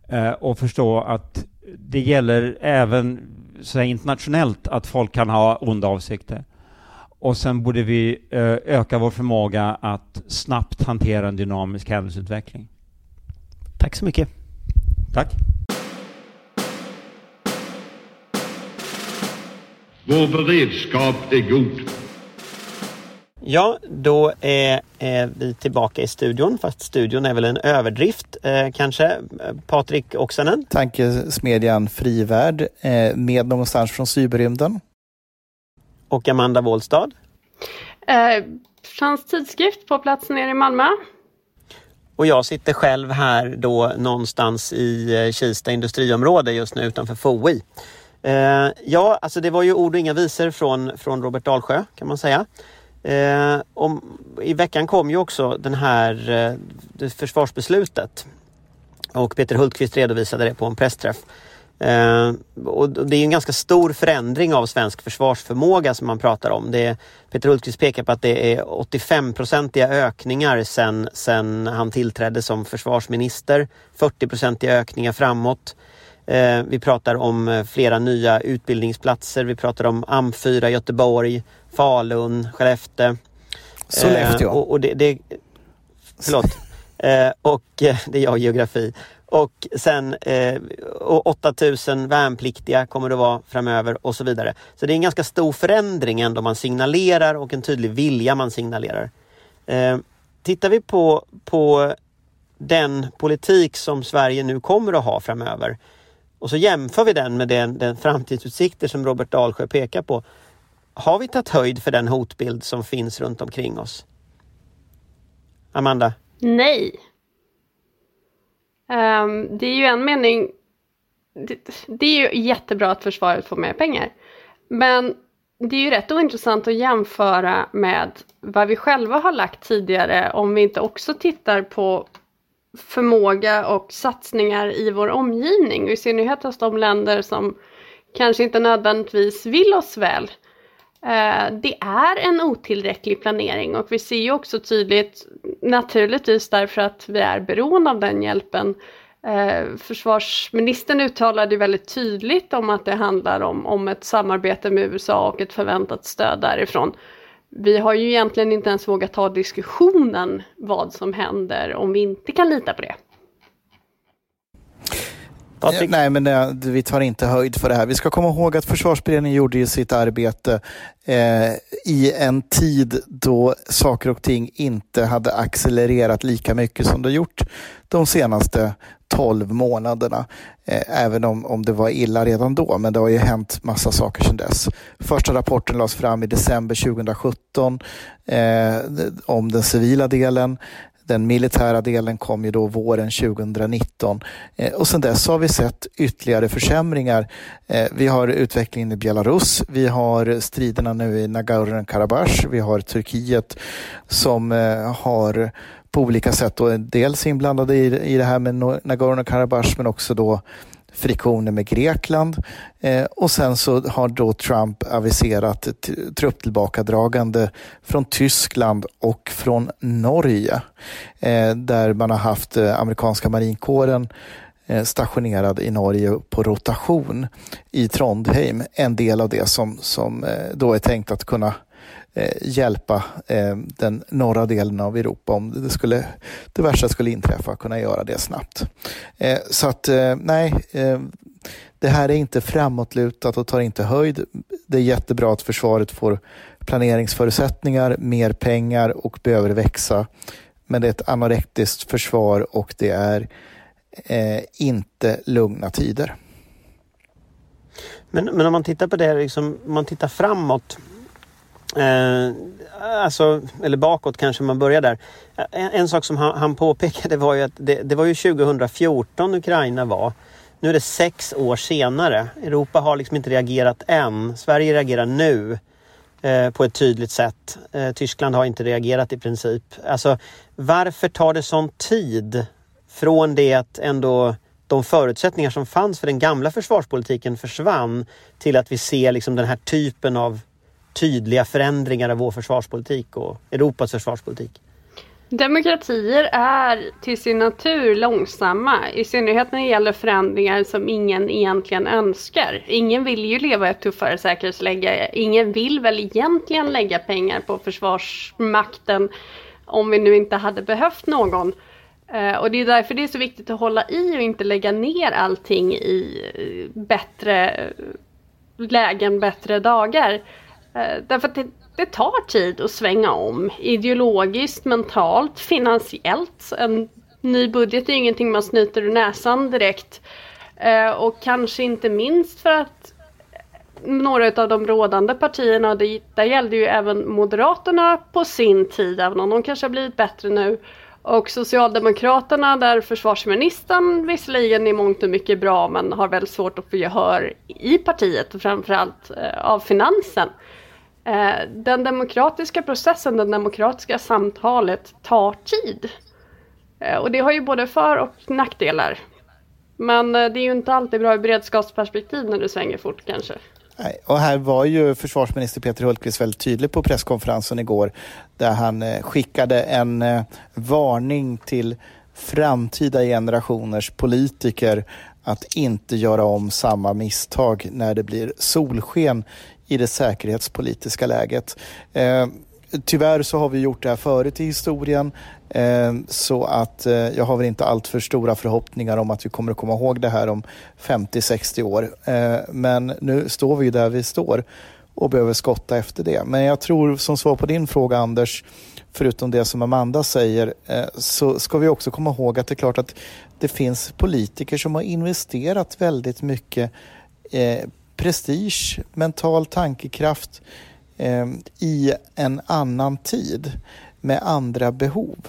Eh, och förstå att det gäller även så internationellt att folk kan ha onda avsikter. Och sen borde vi eh, öka vår förmåga att snabbt hantera en dynamisk händelseutveckling. Tack så mycket. Tack. Vår beredskap är god. Ja, då är, är, vi tillbaka i studion, fast studion är väl en överdrift eh, kanske. Patrik Oksanen? Tankesmedjan Frivärd eh, med någonstans från cyberrymden. Och Amanda Wåhlstad? Eh, Fransk tidskrift på plats nere i Malmö. Och jag sitter själv här då någonstans i eh, Kista industriområde just nu utanför FOI. Eh, ja, alltså det var ju ord och inga visor från, från Robert Dalsjö kan man säga. Eh, om, I veckan kom ju också den här eh, försvarsbeslutet och Peter Hultqvist redovisade det på en pressträff. Eh, och det är en ganska stor förändring av svensk försvarsförmåga som man pratar om. Det Peter Hultqvist pekar på att det är 85-procentiga ökningar sen, sen han tillträdde som försvarsminister. 40-procentiga ökningar framåt. Eh, vi pratar om eh, flera nya utbildningsplatser. Vi pratar om AM4 Göteborg, Falun, Skellefteå. Sollefteå. och, och det, det, förlåt. och det är jag geografi. Och sen eh, 8000 värnpliktiga kommer det vara framöver och så vidare. Så det är en ganska stor förändring ändå man signalerar och en tydlig vilja man signalerar. Eh, tittar vi på, på den politik som Sverige nu kommer att ha framöver och så jämför vi den med den, den framtidsutsikter som Robert Dalsjö pekar på. Har vi tagit höjd för den hotbild som finns runt omkring oss? Amanda? Nej. Um, det är ju en mening, det, det, är ju jättebra att försvaret får mer pengar. Men det är ju rätt ointressant att jämföra med vad vi själva har lagt tidigare om vi inte också tittar på förmåga och satsningar i vår omgivning. Och I synnerhet hos de länder som kanske inte nödvändigtvis vill oss väl. Eh, det är en otillräcklig planering och vi ser ju också tydligt, naturligtvis därför att vi är beroende av den hjälpen. Eh, försvarsministern uttalade väldigt tydligt om att det handlar om, om ett samarbete med USA och ett förväntat stöd därifrån. Vi har ju egentligen inte ens vågat ta diskussionen vad som händer om vi inte kan lita på det. Patrik? Nej, men nej, vi tar inte höjd för det här. Vi ska komma ihåg att försvarsberedningen gjorde ju sitt arbete eh, i en tid då saker och ting inte hade accelererat lika mycket som det gjort de senaste 12 månaderna. Eh, även om, om det var illa redan då, men det har ju hänt massa saker sedan dess. Första rapporten lades fram i december 2017 eh, om den civila delen. Den militära delen kom ju då våren 2019 eh, och sedan dess har vi sett ytterligare försämringar. Eh, vi har utvecklingen i Belarus, vi har striderna nu i Nagorno-Karabach, vi har Turkiet som eh, har på olika sätt då, dels inblandade i det här med Nagorno-Karabach men också då friktioner med Grekland eh, och sen så har då Trump aviserat ett trupptillbakadragande från Tyskland och från Norge eh, där man har haft eh, amerikanska marinkåren eh, stationerad i Norge på rotation i Trondheim. En del av det som, som eh, då är tänkt att kunna eh, Eh, hjälpa eh, den norra delen av Europa om det, skulle, det värsta skulle inträffa, kunna göra det snabbt. Eh, så att eh, nej, eh, det här är inte framåtlutat och tar inte höjd. Det är jättebra att försvaret får planeringsförutsättningar, mer pengar och behöver växa. Men det är ett anorektiskt försvar och det är eh, inte lugna tider. Men, men om man tittar på det, liksom, om man tittar framåt Eh, alltså, eller bakåt kanske man börjar där. Eh, en, en sak som han, han påpekade var ju att det, det, var ju 2014 Ukraina var. Nu är det sex år senare. Europa har liksom inte reagerat än. Sverige reagerar nu eh, på ett tydligt sätt. Eh, Tyskland har inte reagerat i princip. Alltså, varför tar det sån tid från det att ändå de förutsättningar som fanns för den gamla försvarspolitiken försvann till att vi ser liksom den här typen av tydliga förändringar av vår försvarspolitik och Europas försvarspolitik? Demokratier är till sin natur långsamma, i synnerhet när det gäller förändringar som ingen egentligen önskar. Ingen vill ju leva ett tuffare säkerhetsläge. Ingen vill väl egentligen lägga pengar på Försvarsmakten om vi nu inte hade behövt någon. Eh, och det är därför det är så viktigt att hålla i och inte lägga ner allting i bättre lägen, bättre dagar. Eh, därför att det, det, tar tid att svänga om ideologiskt, mentalt, finansiellt. En ny budget är ingenting man snyter ur näsan direkt. Eh, och kanske inte minst för att några av de rådande partierna, det, där gällde ju även Moderaterna på sin tid, även om de kanske har blivit bättre nu. Och Socialdemokraterna där försvarsministern visserligen i mångt och mycket bra men har väldigt svårt att få gehör i partiet och framförallt eh, av finansen. Eh, den demokratiska processen, det demokratiska samtalet tar tid. Eh, och det har ju både för och nackdelar. Men eh, det är ju inte alltid bra i beredskapsperspektiv när det svänger fort kanske. Nej, och här var ju försvarsminister Peter Hultqvist väldigt tydlig på presskonferensen igår där han skickade en varning till framtida generationers politiker att inte göra om samma misstag när det blir solsken i det säkerhetspolitiska läget. Eh, tyvärr så har vi gjort det här förut i historien eh, så att eh, jag har väl inte alltför stora förhoppningar om att vi kommer att komma ihåg det här om 50-60 år. Eh, men nu står vi där vi står och behöver skotta efter det. Men jag tror som svar på din fråga Anders, förutom det som Amanda säger, eh, så ska vi också komma ihåg att det är klart att det finns politiker som har investerat väldigt mycket eh, prestige, mental tankekraft eh, i en annan tid med andra behov.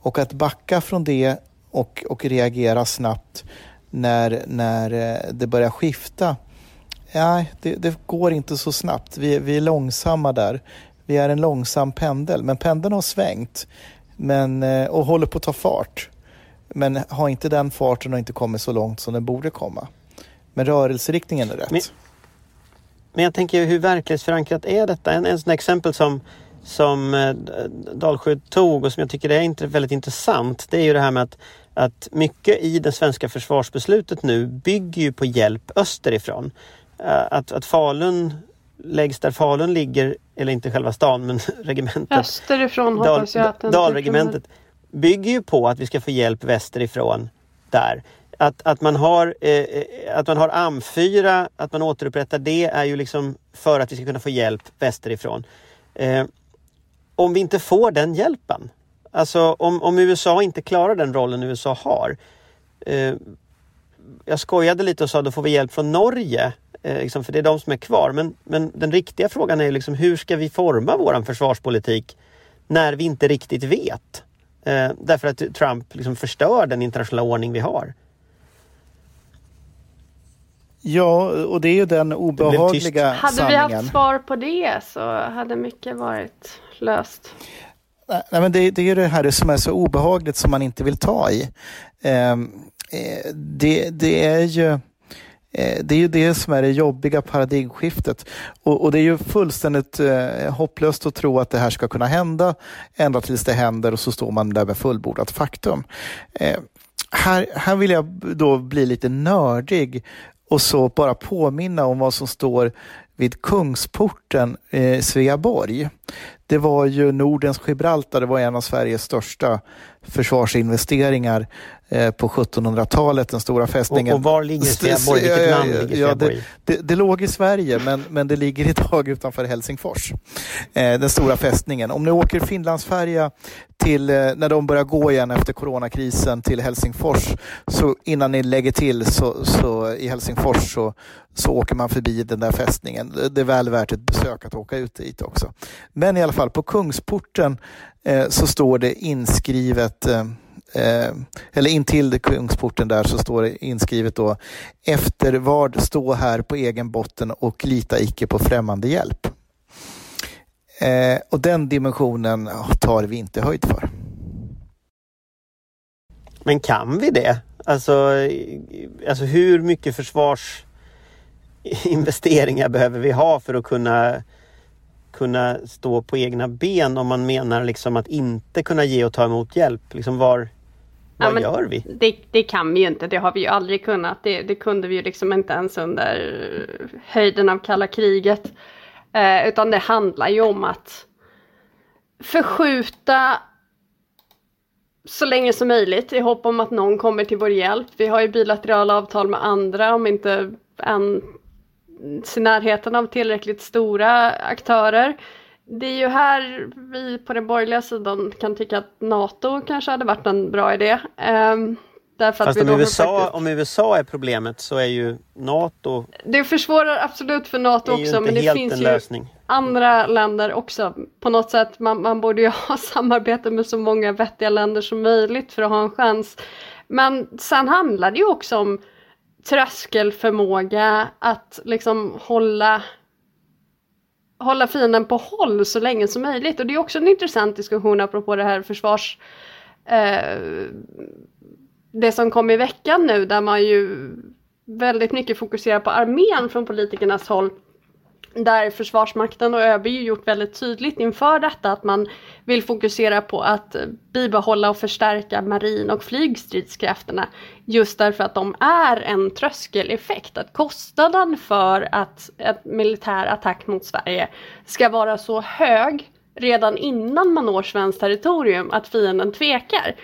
Och att backa från det och, och reagera snabbt när, när eh, det börjar skifta. Ja, det, det, går inte så snabbt. Vi, vi är långsamma där. Vi är en långsam pendel, men pendeln har svängt men, eh, och håller på att ta fart. Men har inte den farten och inte kommit så långt som den borde komma. Men rörelseriktningen är rätt. Men, men jag tänker hur verklighetsförankrat är detta? En, en sån exempel som, som eh, Dalsjö tog och som jag tycker är inte, väldigt intressant. Det är ju det här med att, att mycket i det svenska försvarsbeslutet nu bygger ju på hjälp österifrån. Eh, att, att Falun läggs där Falun ligger, eller inte själva stan men regementet. Österifrån hoppas jag att den Dalregementet bygger ju på att vi ska få hjälp västerifrån där att, att, man har, eh, att man har AM4, att man återupprättar det är ju liksom för att vi ska kunna få hjälp västerifrån. Eh, om vi inte får den hjälpen, alltså om, om USA inte klarar den rollen USA har. Eh, jag skojade lite och sa då får vi hjälp från Norge, eh, liksom, för det är de som är kvar. Men, men den riktiga frågan är liksom, hur ska vi forma våran försvarspolitik när vi inte riktigt vet? Eh, därför att Trump liksom förstör den internationella ordning vi har. Ja, och det är ju den obehagliga hade sanningen. Hade vi haft svar på det så hade mycket varit löst. Nej, men det, det är ju det här som är så obehagligt som man inte vill ta i. Ehm, eh, det, det är ju eh, det är ju det som är det jobbiga paradigmskiftet. Och, och det är ju fullständigt eh, hopplöst att tro att det här ska kunna hända ända tills det händer och så står man där med fullbordat faktum. Eh, här, här vill jag då bli lite nördig och så bara påminna om vad som står vid Kungsporten eh, Sveaborg. Det var ju Nordens Gibraltar, det var en av Sveriges största försvarsinvesteringar eh, på 1700-talet, den stora fästningen. Och, och var ligger Sveaborg? Vilket land ligger ja, det, det, det, låg i Sverige, men, men det ligger idag utanför Helsingfors. Eh, den stora fästningen. Om ni åker Finlandsfärja till, eh, när de börjar gå igen efter coronakrisen till Helsingfors, så innan ni lägger till så, så i Helsingfors så, så åker man förbi den där fästningen. Det är väl värt ett besök att åka ut dit också. Men i alla fall på Kungsporten eh, så står det inskrivet eh, eh, eller intill Kungsporten där så står det inskrivet då eftervard stå här på egen botten och lita icke på främmande hjälp. Eh, och den dimensionen tar vi inte höjd för. Men kan vi det? Alltså, alltså hur mycket försvarsinvesteringar behöver vi ha för att kunna kunna stå på egna ben om man menar liksom att inte kunna ge och ta emot hjälp? Liksom var, vad ja, gör vi? Det, det, kan vi ju inte, det har vi ju aldrig kunnat. Det, det kunde vi ju liksom inte ens under höjden av kalla kriget. Eh, utan det handlar ju om att förskjuta så länge som möjligt i hopp om att någon kommer till vår hjälp. Vi har ju bilaterala avtal med andra om inte en i närheten av tillräckligt stora aktörer. Det är ju här vi på den borgerliga sidan kan tycka att NATO kanske hade varit en bra idé. Um, Därför Fast om USA, faktiskt... om USA är problemet så är ju NATO... Det försvårar absolut för NATO också men det finns ju lösning. andra länder också. På något sätt, man, man borde ju ha samarbete med så många vettiga länder som möjligt för att ha en chans. Men sen handlar det ju också om tröskelförmåga att liksom hålla hålla fienden på håll så länge som möjligt. Och det är också en intressant diskussion apropå det här försvars... Eh, det som kom i veckan nu där man ju väldigt mycket fokuserar på armén från politikernas håll där Försvarsmakten och ÖB gjort väldigt tydligt inför detta att man vill fokusera på att bibehålla och förstärka marin och flygstridskrafterna just därför att de är en tröskeleffekt. Att kostnaden för att en militär attack mot Sverige ska vara så hög redan innan man når svenskt territorium att fienden tvekar.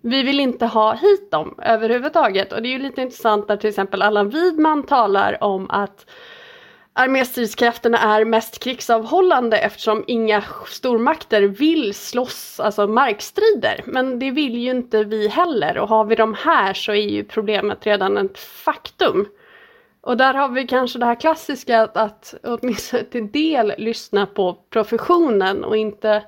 Vi vill inte ha hit dem överhuvudtaget och det är ju lite intressant när till exempel Allan Widman talar om att arméstridskrafterna är mest krigsavhållande eftersom inga stormakter vill slåss, alltså markstrider. Men det vill ju inte vi heller och har vi dem här så är ju problemet redan ett faktum. Och där har vi kanske det här klassiska att, att åtminstone till del lyssna på professionen och inte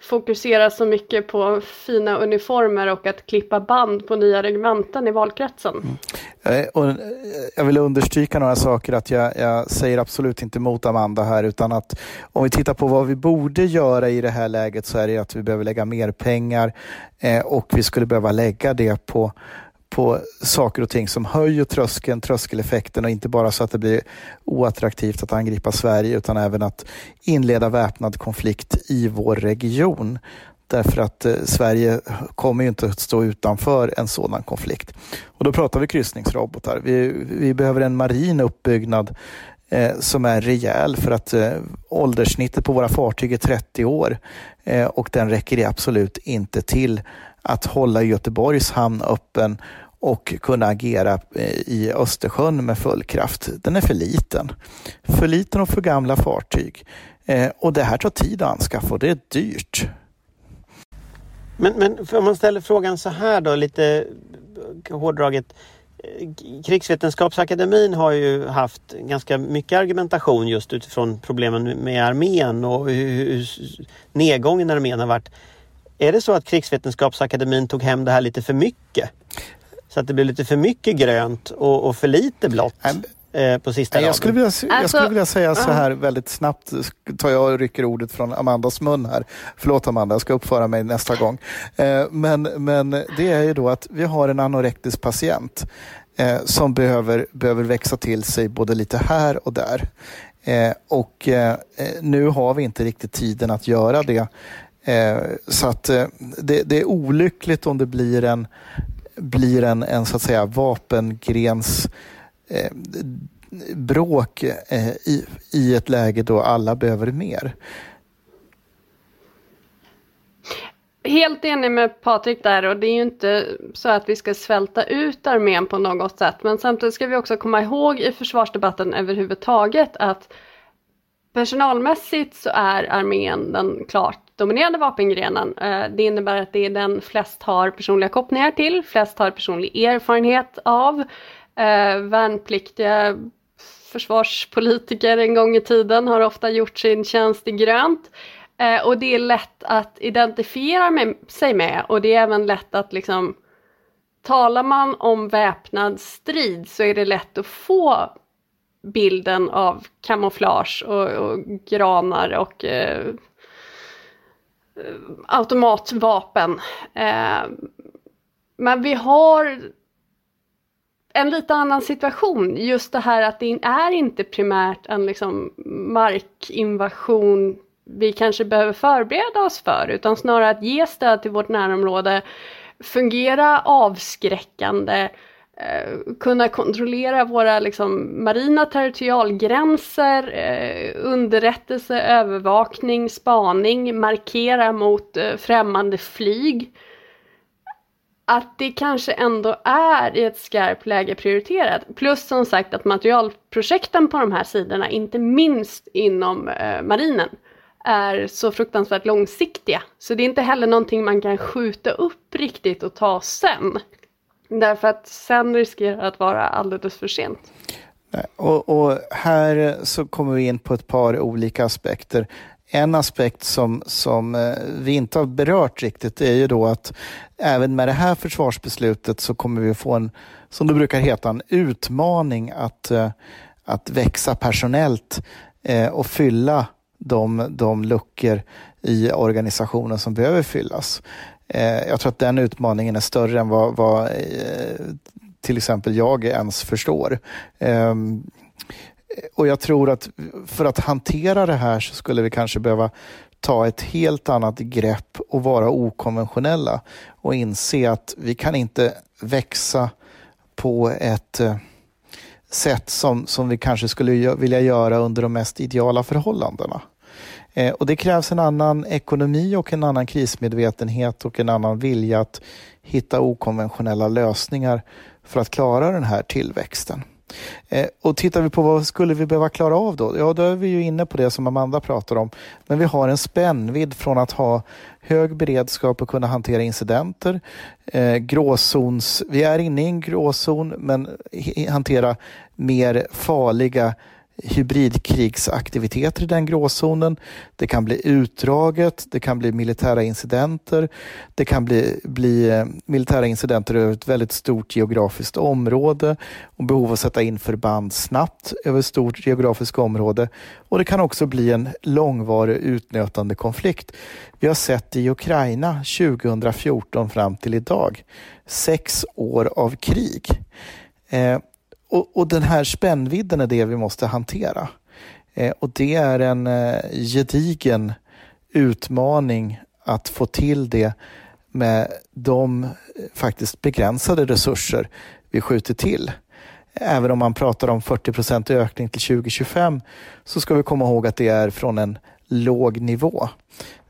fokusera så mycket på fina uniformer och att klippa band på nya regementen i valkretsen. Mm. Eh, och eh, jag vill understryka några saker, att jag, jag, säger absolut inte emot Amanda här, utan att om vi tittar på vad vi borde göra i det här läget så är det att vi behöver lägga mer pengar eh, och vi skulle behöva lägga det på på saker och ting som höjer tröskeln, tröskeleffekten och inte bara så att det blir oattraktivt att angripa Sverige utan även att inleda väpnad konflikt i vår region. Därför att eh, Sverige kommer ju inte att stå utanför en sådan konflikt. Och då pratar vi kryssningsrobotar. Vi, vi behöver en marin uppbyggnad eh, som är rejäl för att eh, ålderssnittet på våra fartyg är 30 år eh, och den räcker absolut inte till att hålla Göteborgs hamn öppen och kunna agera eh, i Östersjön med full kraft. Den är för liten. För liten och för gamla fartyg. Eh, och det här tar tid att anskaffa och det är dyrt. Men, men om man ställer frågan så här då, lite eh, hårdraget. Krigsvetenskapsakademin har ju haft ganska mycket argumentation just utifrån problemen med armén och hur nedgången i armén har varit. Är det så att Krigsvetenskapsakademin tog hem det här lite för mycket? Så att det blev lite för mycket grönt och, och för lite blått? Eh, på sista jag skulle, vilja, jag skulle alltså, vilja säga så här väldigt snabbt, tar jag och rycker ordet från Amandas mun här. Förlåt Amanda, jag ska uppföra mig nästa gång. Eh, men, men det är ju då att vi har en anorektisk patient eh, som behöver, behöver växa till sig både lite här och där. och nu har vi inte riktigt tiden att göra det. Eh, så att eh, det, det är olyckligt om det blir en blir en, en så att säga vapengrens eh, bråk eh, i, i ett läge då alla behöver mer. Helt enig med Patrik där och det är ju inte så att vi ska svälta ut armén på något sätt men samtidigt ska vi också komma ihåg i försvarsdebatten överhuvudtaget att personalmässigt så är armén den klart dominerande vapengrenen. Eh, det innebär att det är den flest har personliga kopplingar till, flest har personlig erfarenhet av. Eh, värnpliktiga försvarspolitiker en gång i tiden har ofta gjort sin tjänst i grönt. Eh, och det är lätt att identifiera med, sig med och det är även lätt att liksom Talar man om väpnad strid så är det lätt att få bilden av kamouflage och, och granar och eh, Eh, automatvapen. Eh, men vi har en lite annan situation. Just det här att det är inte primärt en liksom markinvasion vi kanske behöver förbereda oss för utan snarare att ge stöd till vårt närområde, fungera avskräckande, eh, kunna kontrollera våra liksom, marina territorialgränser, eh, underrättelse, övervakning, spaning, markera mot eh, främmande flyg. Att det kanske ändå är i ett skarpt läge prioriterat. Plus som sagt att materialprojekten på de här sidorna, inte minst inom eh, marinen, är så fruktansvärt långsiktiga. Så det är inte heller någonting man kan skjuta upp riktigt och ta sen. Därför att sen riskerar det att vara alldeles för sent. Och, och, här så kommer vi in på ett par olika aspekter. En aspekt som, som eh, vi inte har berört riktigt är ju då att även med det här försvarsbeslutet så kommer vi få en, som det brukar heta, en utmaning att, eh, att växa personellt eh, och fylla de, de luckor i organisationen som behöver fyllas. Eh, jag tror att den utmaningen är större än vad, vad eh, till exempel jag ens förstår. Ehm, och jag tror att för att hantera det här så skulle vi kanske behöva ta ett helt annat grepp och vara okonventionella och inse att vi kan inte växa på ett eh, sätt som, som vi kanske skulle vilja göra under de mest ideala förhållandena. Eh, och Det krävs en annan ekonomi och en annan krismedvetenhet och en annan vilja att hitta okonventionella lösningar för att klara den här tillväxten. Eh, och tittar vi på vad skulle vi behöva klara av då? Ja, då är vi ju inne på det som Amanda pratar om. Men vi har en spännvidd från att ha hög beredskap och kunna hantera incidenter, eh, gråzons, vi är inne i en gråzon, men hantera mer farliga hybridkrigsaktiviteter i den gråzonen. Det kan bli utdraget, det kan bli militära incidenter, det kan bli, bli eh, militära incidenter över ett väldigt stort geografiskt område och behov av att sätta in förband snabbt över ett stort geografiskt område. Och det kan också bli en långvarig utnötande konflikt. Vi har sett i Ukraina 2014 fram till idag, sex år av krig. Eh, och, och, den här spännvidden är det vi måste hantera. Eh, och det är en eh, gedigen utmaning att få till det med de eh, faktiskt begränsade resurser vi skjuter till. Även om man pratar om 40 procent ökning till 2025 så ska vi komma ihåg att det är från en låg nivå.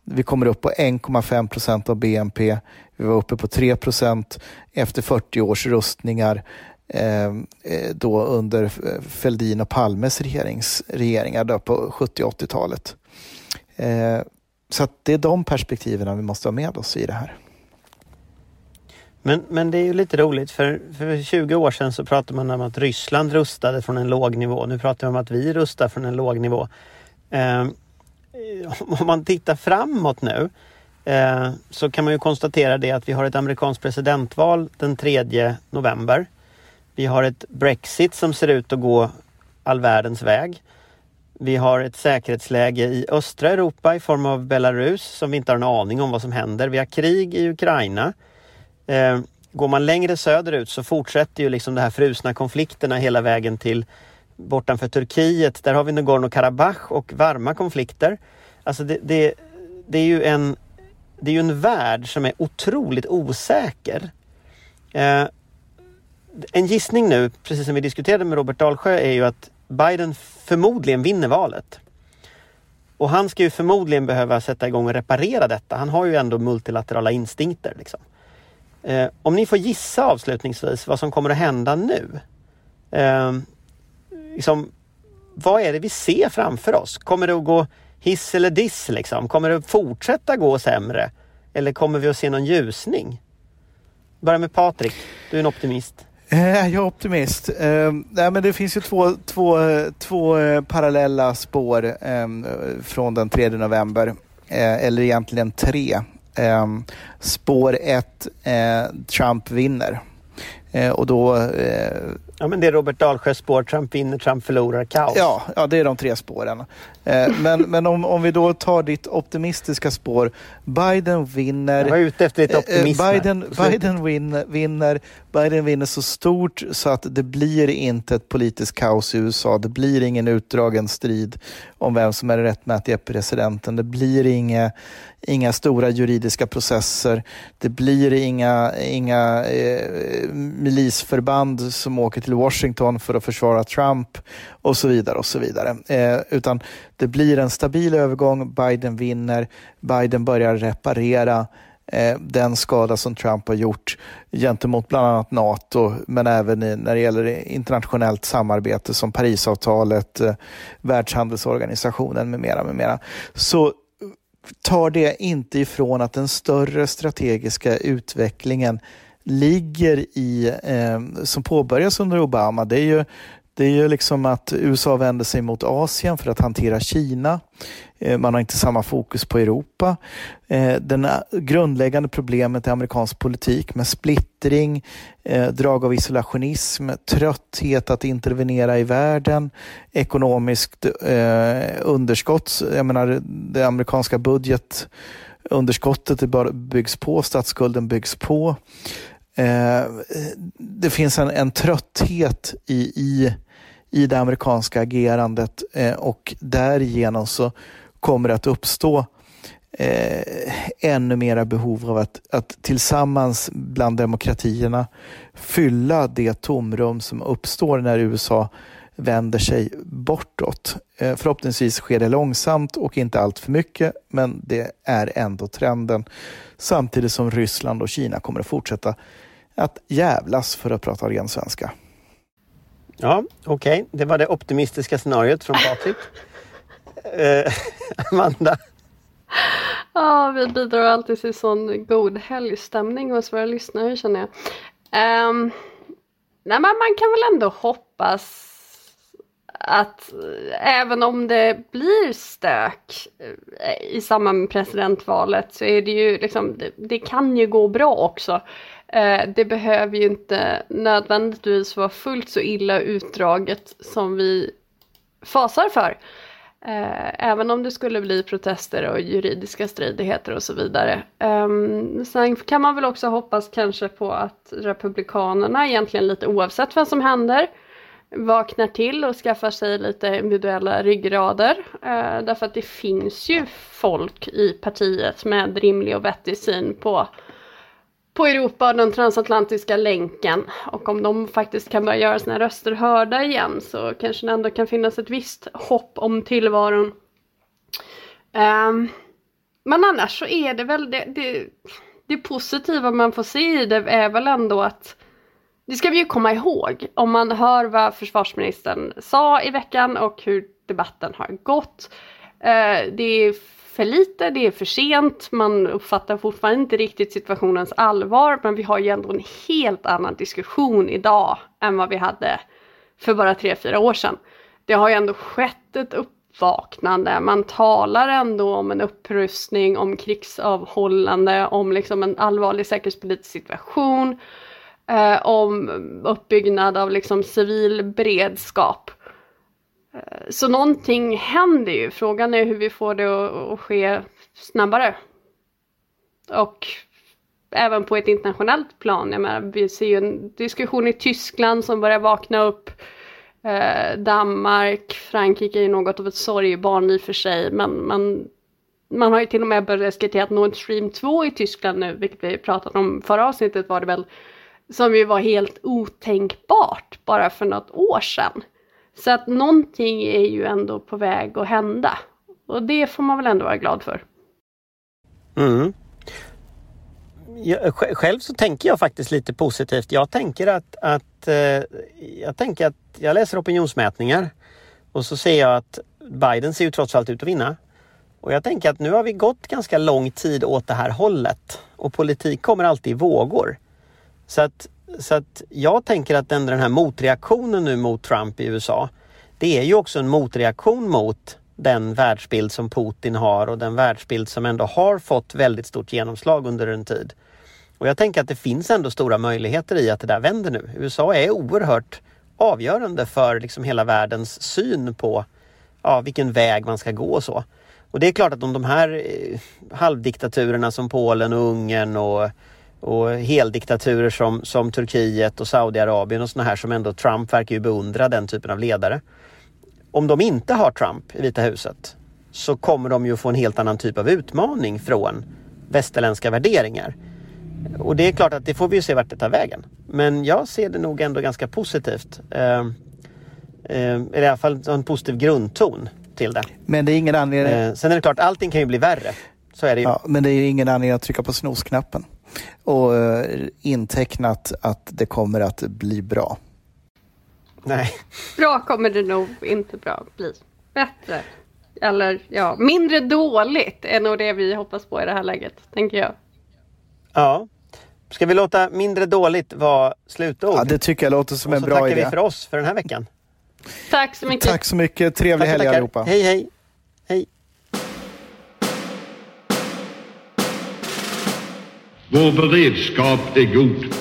Vi kommer upp på 1,5 procent av BNP. Vi var uppe på 3 procent efter 40 års rustningar. Ehm, eh, då under eh, Fälldin och Palmes regerings, regeringar då på 70 och 80-talet. Eh, så det är de perspektiven vi måste ha med oss i det här. Men, men det är ju lite roligt för, för 20 år sedan så pratade man om att Ryssland rustade från en låg nivå. Nu pratar vi om att vi rustar från en låg nivå. Eh, om man tittar framåt nu eh, så kan man ju konstatera det att vi har ett amerikanskt presidentval den 3 november. Vi har ett Brexit som ser ut att gå all världens väg. Vi har ett säkerhetsläge i östra Europa i form av Belarus som vi inte har en aning om vad som händer. Vi har krig i Ukraina. Eh, går man längre söderut så fortsätter ju liksom de här frusna konflikterna hela vägen till bortanför Turkiet. Där har vi Nagorno-Karabach och varma konflikter. Alltså det, det, det, är ju en, det är ju en värld som är otroligt osäker. Eh, en gissning nu, precis som vi diskuterade med Robert Dalsjö, är ju att Biden förmodligen vinner valet. Och han ska ju förmodligen behöva sätta igång och reparera detta. Han har ju ändå multilaterala instinkter. Liksom. Eh, om ni får gissa avslutningsvis vad som kommer att hända nu. Eh, liksom, vad är det vi ser framför oss? Kommer det att gå hiss eller diss? Liksom? Kommer det att fortsätta gå sämre? Eller kommer vi att se någon ljusning? Börja med Patrik, du är en optimist. Eh, jag är optimist. Eh, nej, men det finns ju två, två, två eh, parallella spår eh, från den 3 november. Eh, eller egentligen tre. Eh, spår ett, Trump vinner. och då Ja men det är Robert Dahlsjös spår, Trump vinner, Trump förlorar, kaos. Ja, ja det är de tre spåren. Eh, men men om, om vi då tar ditt optimistiska spår. Biden vinner. Jag var ute efter lite eh, optimism. Biden, Biden vinner, vinner, Biden vinner så stort så att det blir inte ett politiskt kaos i USA. Det blir ingen utdragen strid om vem som är den rättmätiga presidenten. Det blir inga, inga stora juridiska processer. Det blir inga, inga eh, milisförband som åker till Washington för att försvara Trump och så vidare. och så vidare. Eh, utan det blir en stabil övergång. Biden vinner. Biden börjar reparera eh, den skada som Trump har gjort gentemot bland annat NATO, men även i, när det gäller internationellt samarbete som Parisavtalet, eh, Världshandelsorganisationen med mera. Med mera. Så eh, tar det inte ifrån att den större strategiska utvecklingen ligger i, eh, som påbörjas under Obama, det är ju det är ju liksom att USA vänder sig mot Asien för att hantera Kina. Eh, man har inte samma fokus på Europa. Eh, det grundläggande problemet i amerikansk politik med splittring, eh, drag av isolationism, trötthet att intervenera i världen, ekonomiskt underskott. Jag menar, det amerikanska budgetunderskottet byggs på, statsskulden byggs på. Det finns en, en trötthet i, i i det amerikanska agerandet eh, och därigenom så kommer det att uppstå eh, ännu mera behov av att, att tillsammans bland demokratierna fylla det tomrum som uppstår när USA vänder sig bortåt. Eh, förhoppningsvis sker det långsamt och inte allt för mycket, men det är ändå trenden. Samtidigt som Ryssland och Kina kommer att fortsätta att jävlas, för att prata ren svenska. Ja, okej. Okay. Det var det optimistiska scenariot från Patrik. eh, Amanda? Ja, vi bidrar alltid till sån god helgstämning hos våra lyssnare känner jag. Um, nej, men man kan väl ändå hoppas att även om det blir stök eh, i samband med presidentvalet så är det ju liksom, det, det kan ju gå bra också. Eh, det behöver ju inte nödvändigtvis vara fullt så illa utdraget som vi fasar för. Eh, även om det skulle bli protester och juridiska stridigheter och så vidare. Ehm, sen kan man väl också hoppas kanske på att Republikanerna egentligen lite oavsett vad som händer vaknar till och skaffar sig lite individuella ryggrader. Eh, därför att det finns ju folk i partiet med rimlig och vettig syn på på Europa och den transatlantiska länken. Och om de faktiskt kan börja göra sina röster hörda igen så kanske det ändå kan finnas ett visst hopp om tillvaron. Um, men annars så är det väl det, det, det positiva man får se i det är väl ändå att det ska vi ju komma ihåg om man hör vad försvarsministern sa i veckan och hur debatten har gått. Uh, det är för lite, det är för sent, man uppfattar fortfarande inte riktigt situationens allvar men vi har ju ändå en helt annan diskussion idag än vad vi hade för bara tre fyra år sedan. Det har ju ändå skett ett uppvaknande, man talar ändå om en upprustning, om krigsavhållande, om liksom en allvarlig säkerhetspolitisk situation, eh, om uppbyggnad av liksom civil beredskap. Eh, så någonting händer ju. Frågan är hur vi får det att ske snabbare. Och även på ett internationellt plan. Jag menar, vi ser ju en diskussion i Tyskland som börjar vakna upp. Eh, Danmark, Frankrike är ju något av ett sorgebarn i och för sig. Men, man, man har ju till och med börjat diskutera Nord Stream 2 i Tyskland nu, vilket vi pratade om förra avsnittet var det väl som ju var helt otänkbart bara för något år sedan. Så att någonting är ju ändå på väg att hända. Och det får man väl ändå vara glad för. Mm. Jag, själv så tänker jag faktiskt lite positivt. Jag tänker att, att, eh, jag tänker att jag läser opinionsmätningar och så ser jag att Biden ser ju trots allt ut att vinna. Och jag tänker att nu har vi gått ganska lång tid åt det här hållet och politik kommer alltid i vågor. Så att, så att jag tänker att den, den här motreaktionen nu mot Trump i USA, det är ju också en motreaktion mot den världsbild som Putin har och den världsbild som ändå har fått väldigt stort genomslag under en tid. Och jag tänker att det finns ändå stora möjligheter i att det där vänder nu. USA är oerhört avgörande för liksom hela världens syn på ja, vilken väg man ska gå och så. Och det är klart att om de här eh, halvdiktaturerna som Polen och Ungern och, och heldiktaturer som, som Turkiet och Saudiarabien och såna här som ändå Trump verkar ju beundra den typen av ledare. Om de inte har Trump i Vita huset så kommer de ju få en helt annan typ av utmaning från västerländska värderingar. Och det är klart att det får vi ju se vart det tar vägen. Men jag ser det nog ändå ganska positivt. Eh, eh, I alla fall en positiv grundton till det. Men det är ingen anledning... Eh, sen är det klart, allting kan ju bli värre. Så är det ju. Ja, men det är ingen anledning att trycka på snosknappen och eh, intecknat att det kommer att bli bra. Nej. Bra kommer det nog inte bra bli. Bättre. Eller ja, mindre dåligt är nog det vi hoppas på i det här läget, tänker jag. Ja. Ska vi låta mindre dåligt vara slutord? Ja, det tycker jag låter som en bra idé. Och så tackar vi för oss för den här veckan. Tack så mycket. Tack så mycket. Trevlig helg allihopa. Hej. Hej. Vår beredskap är god.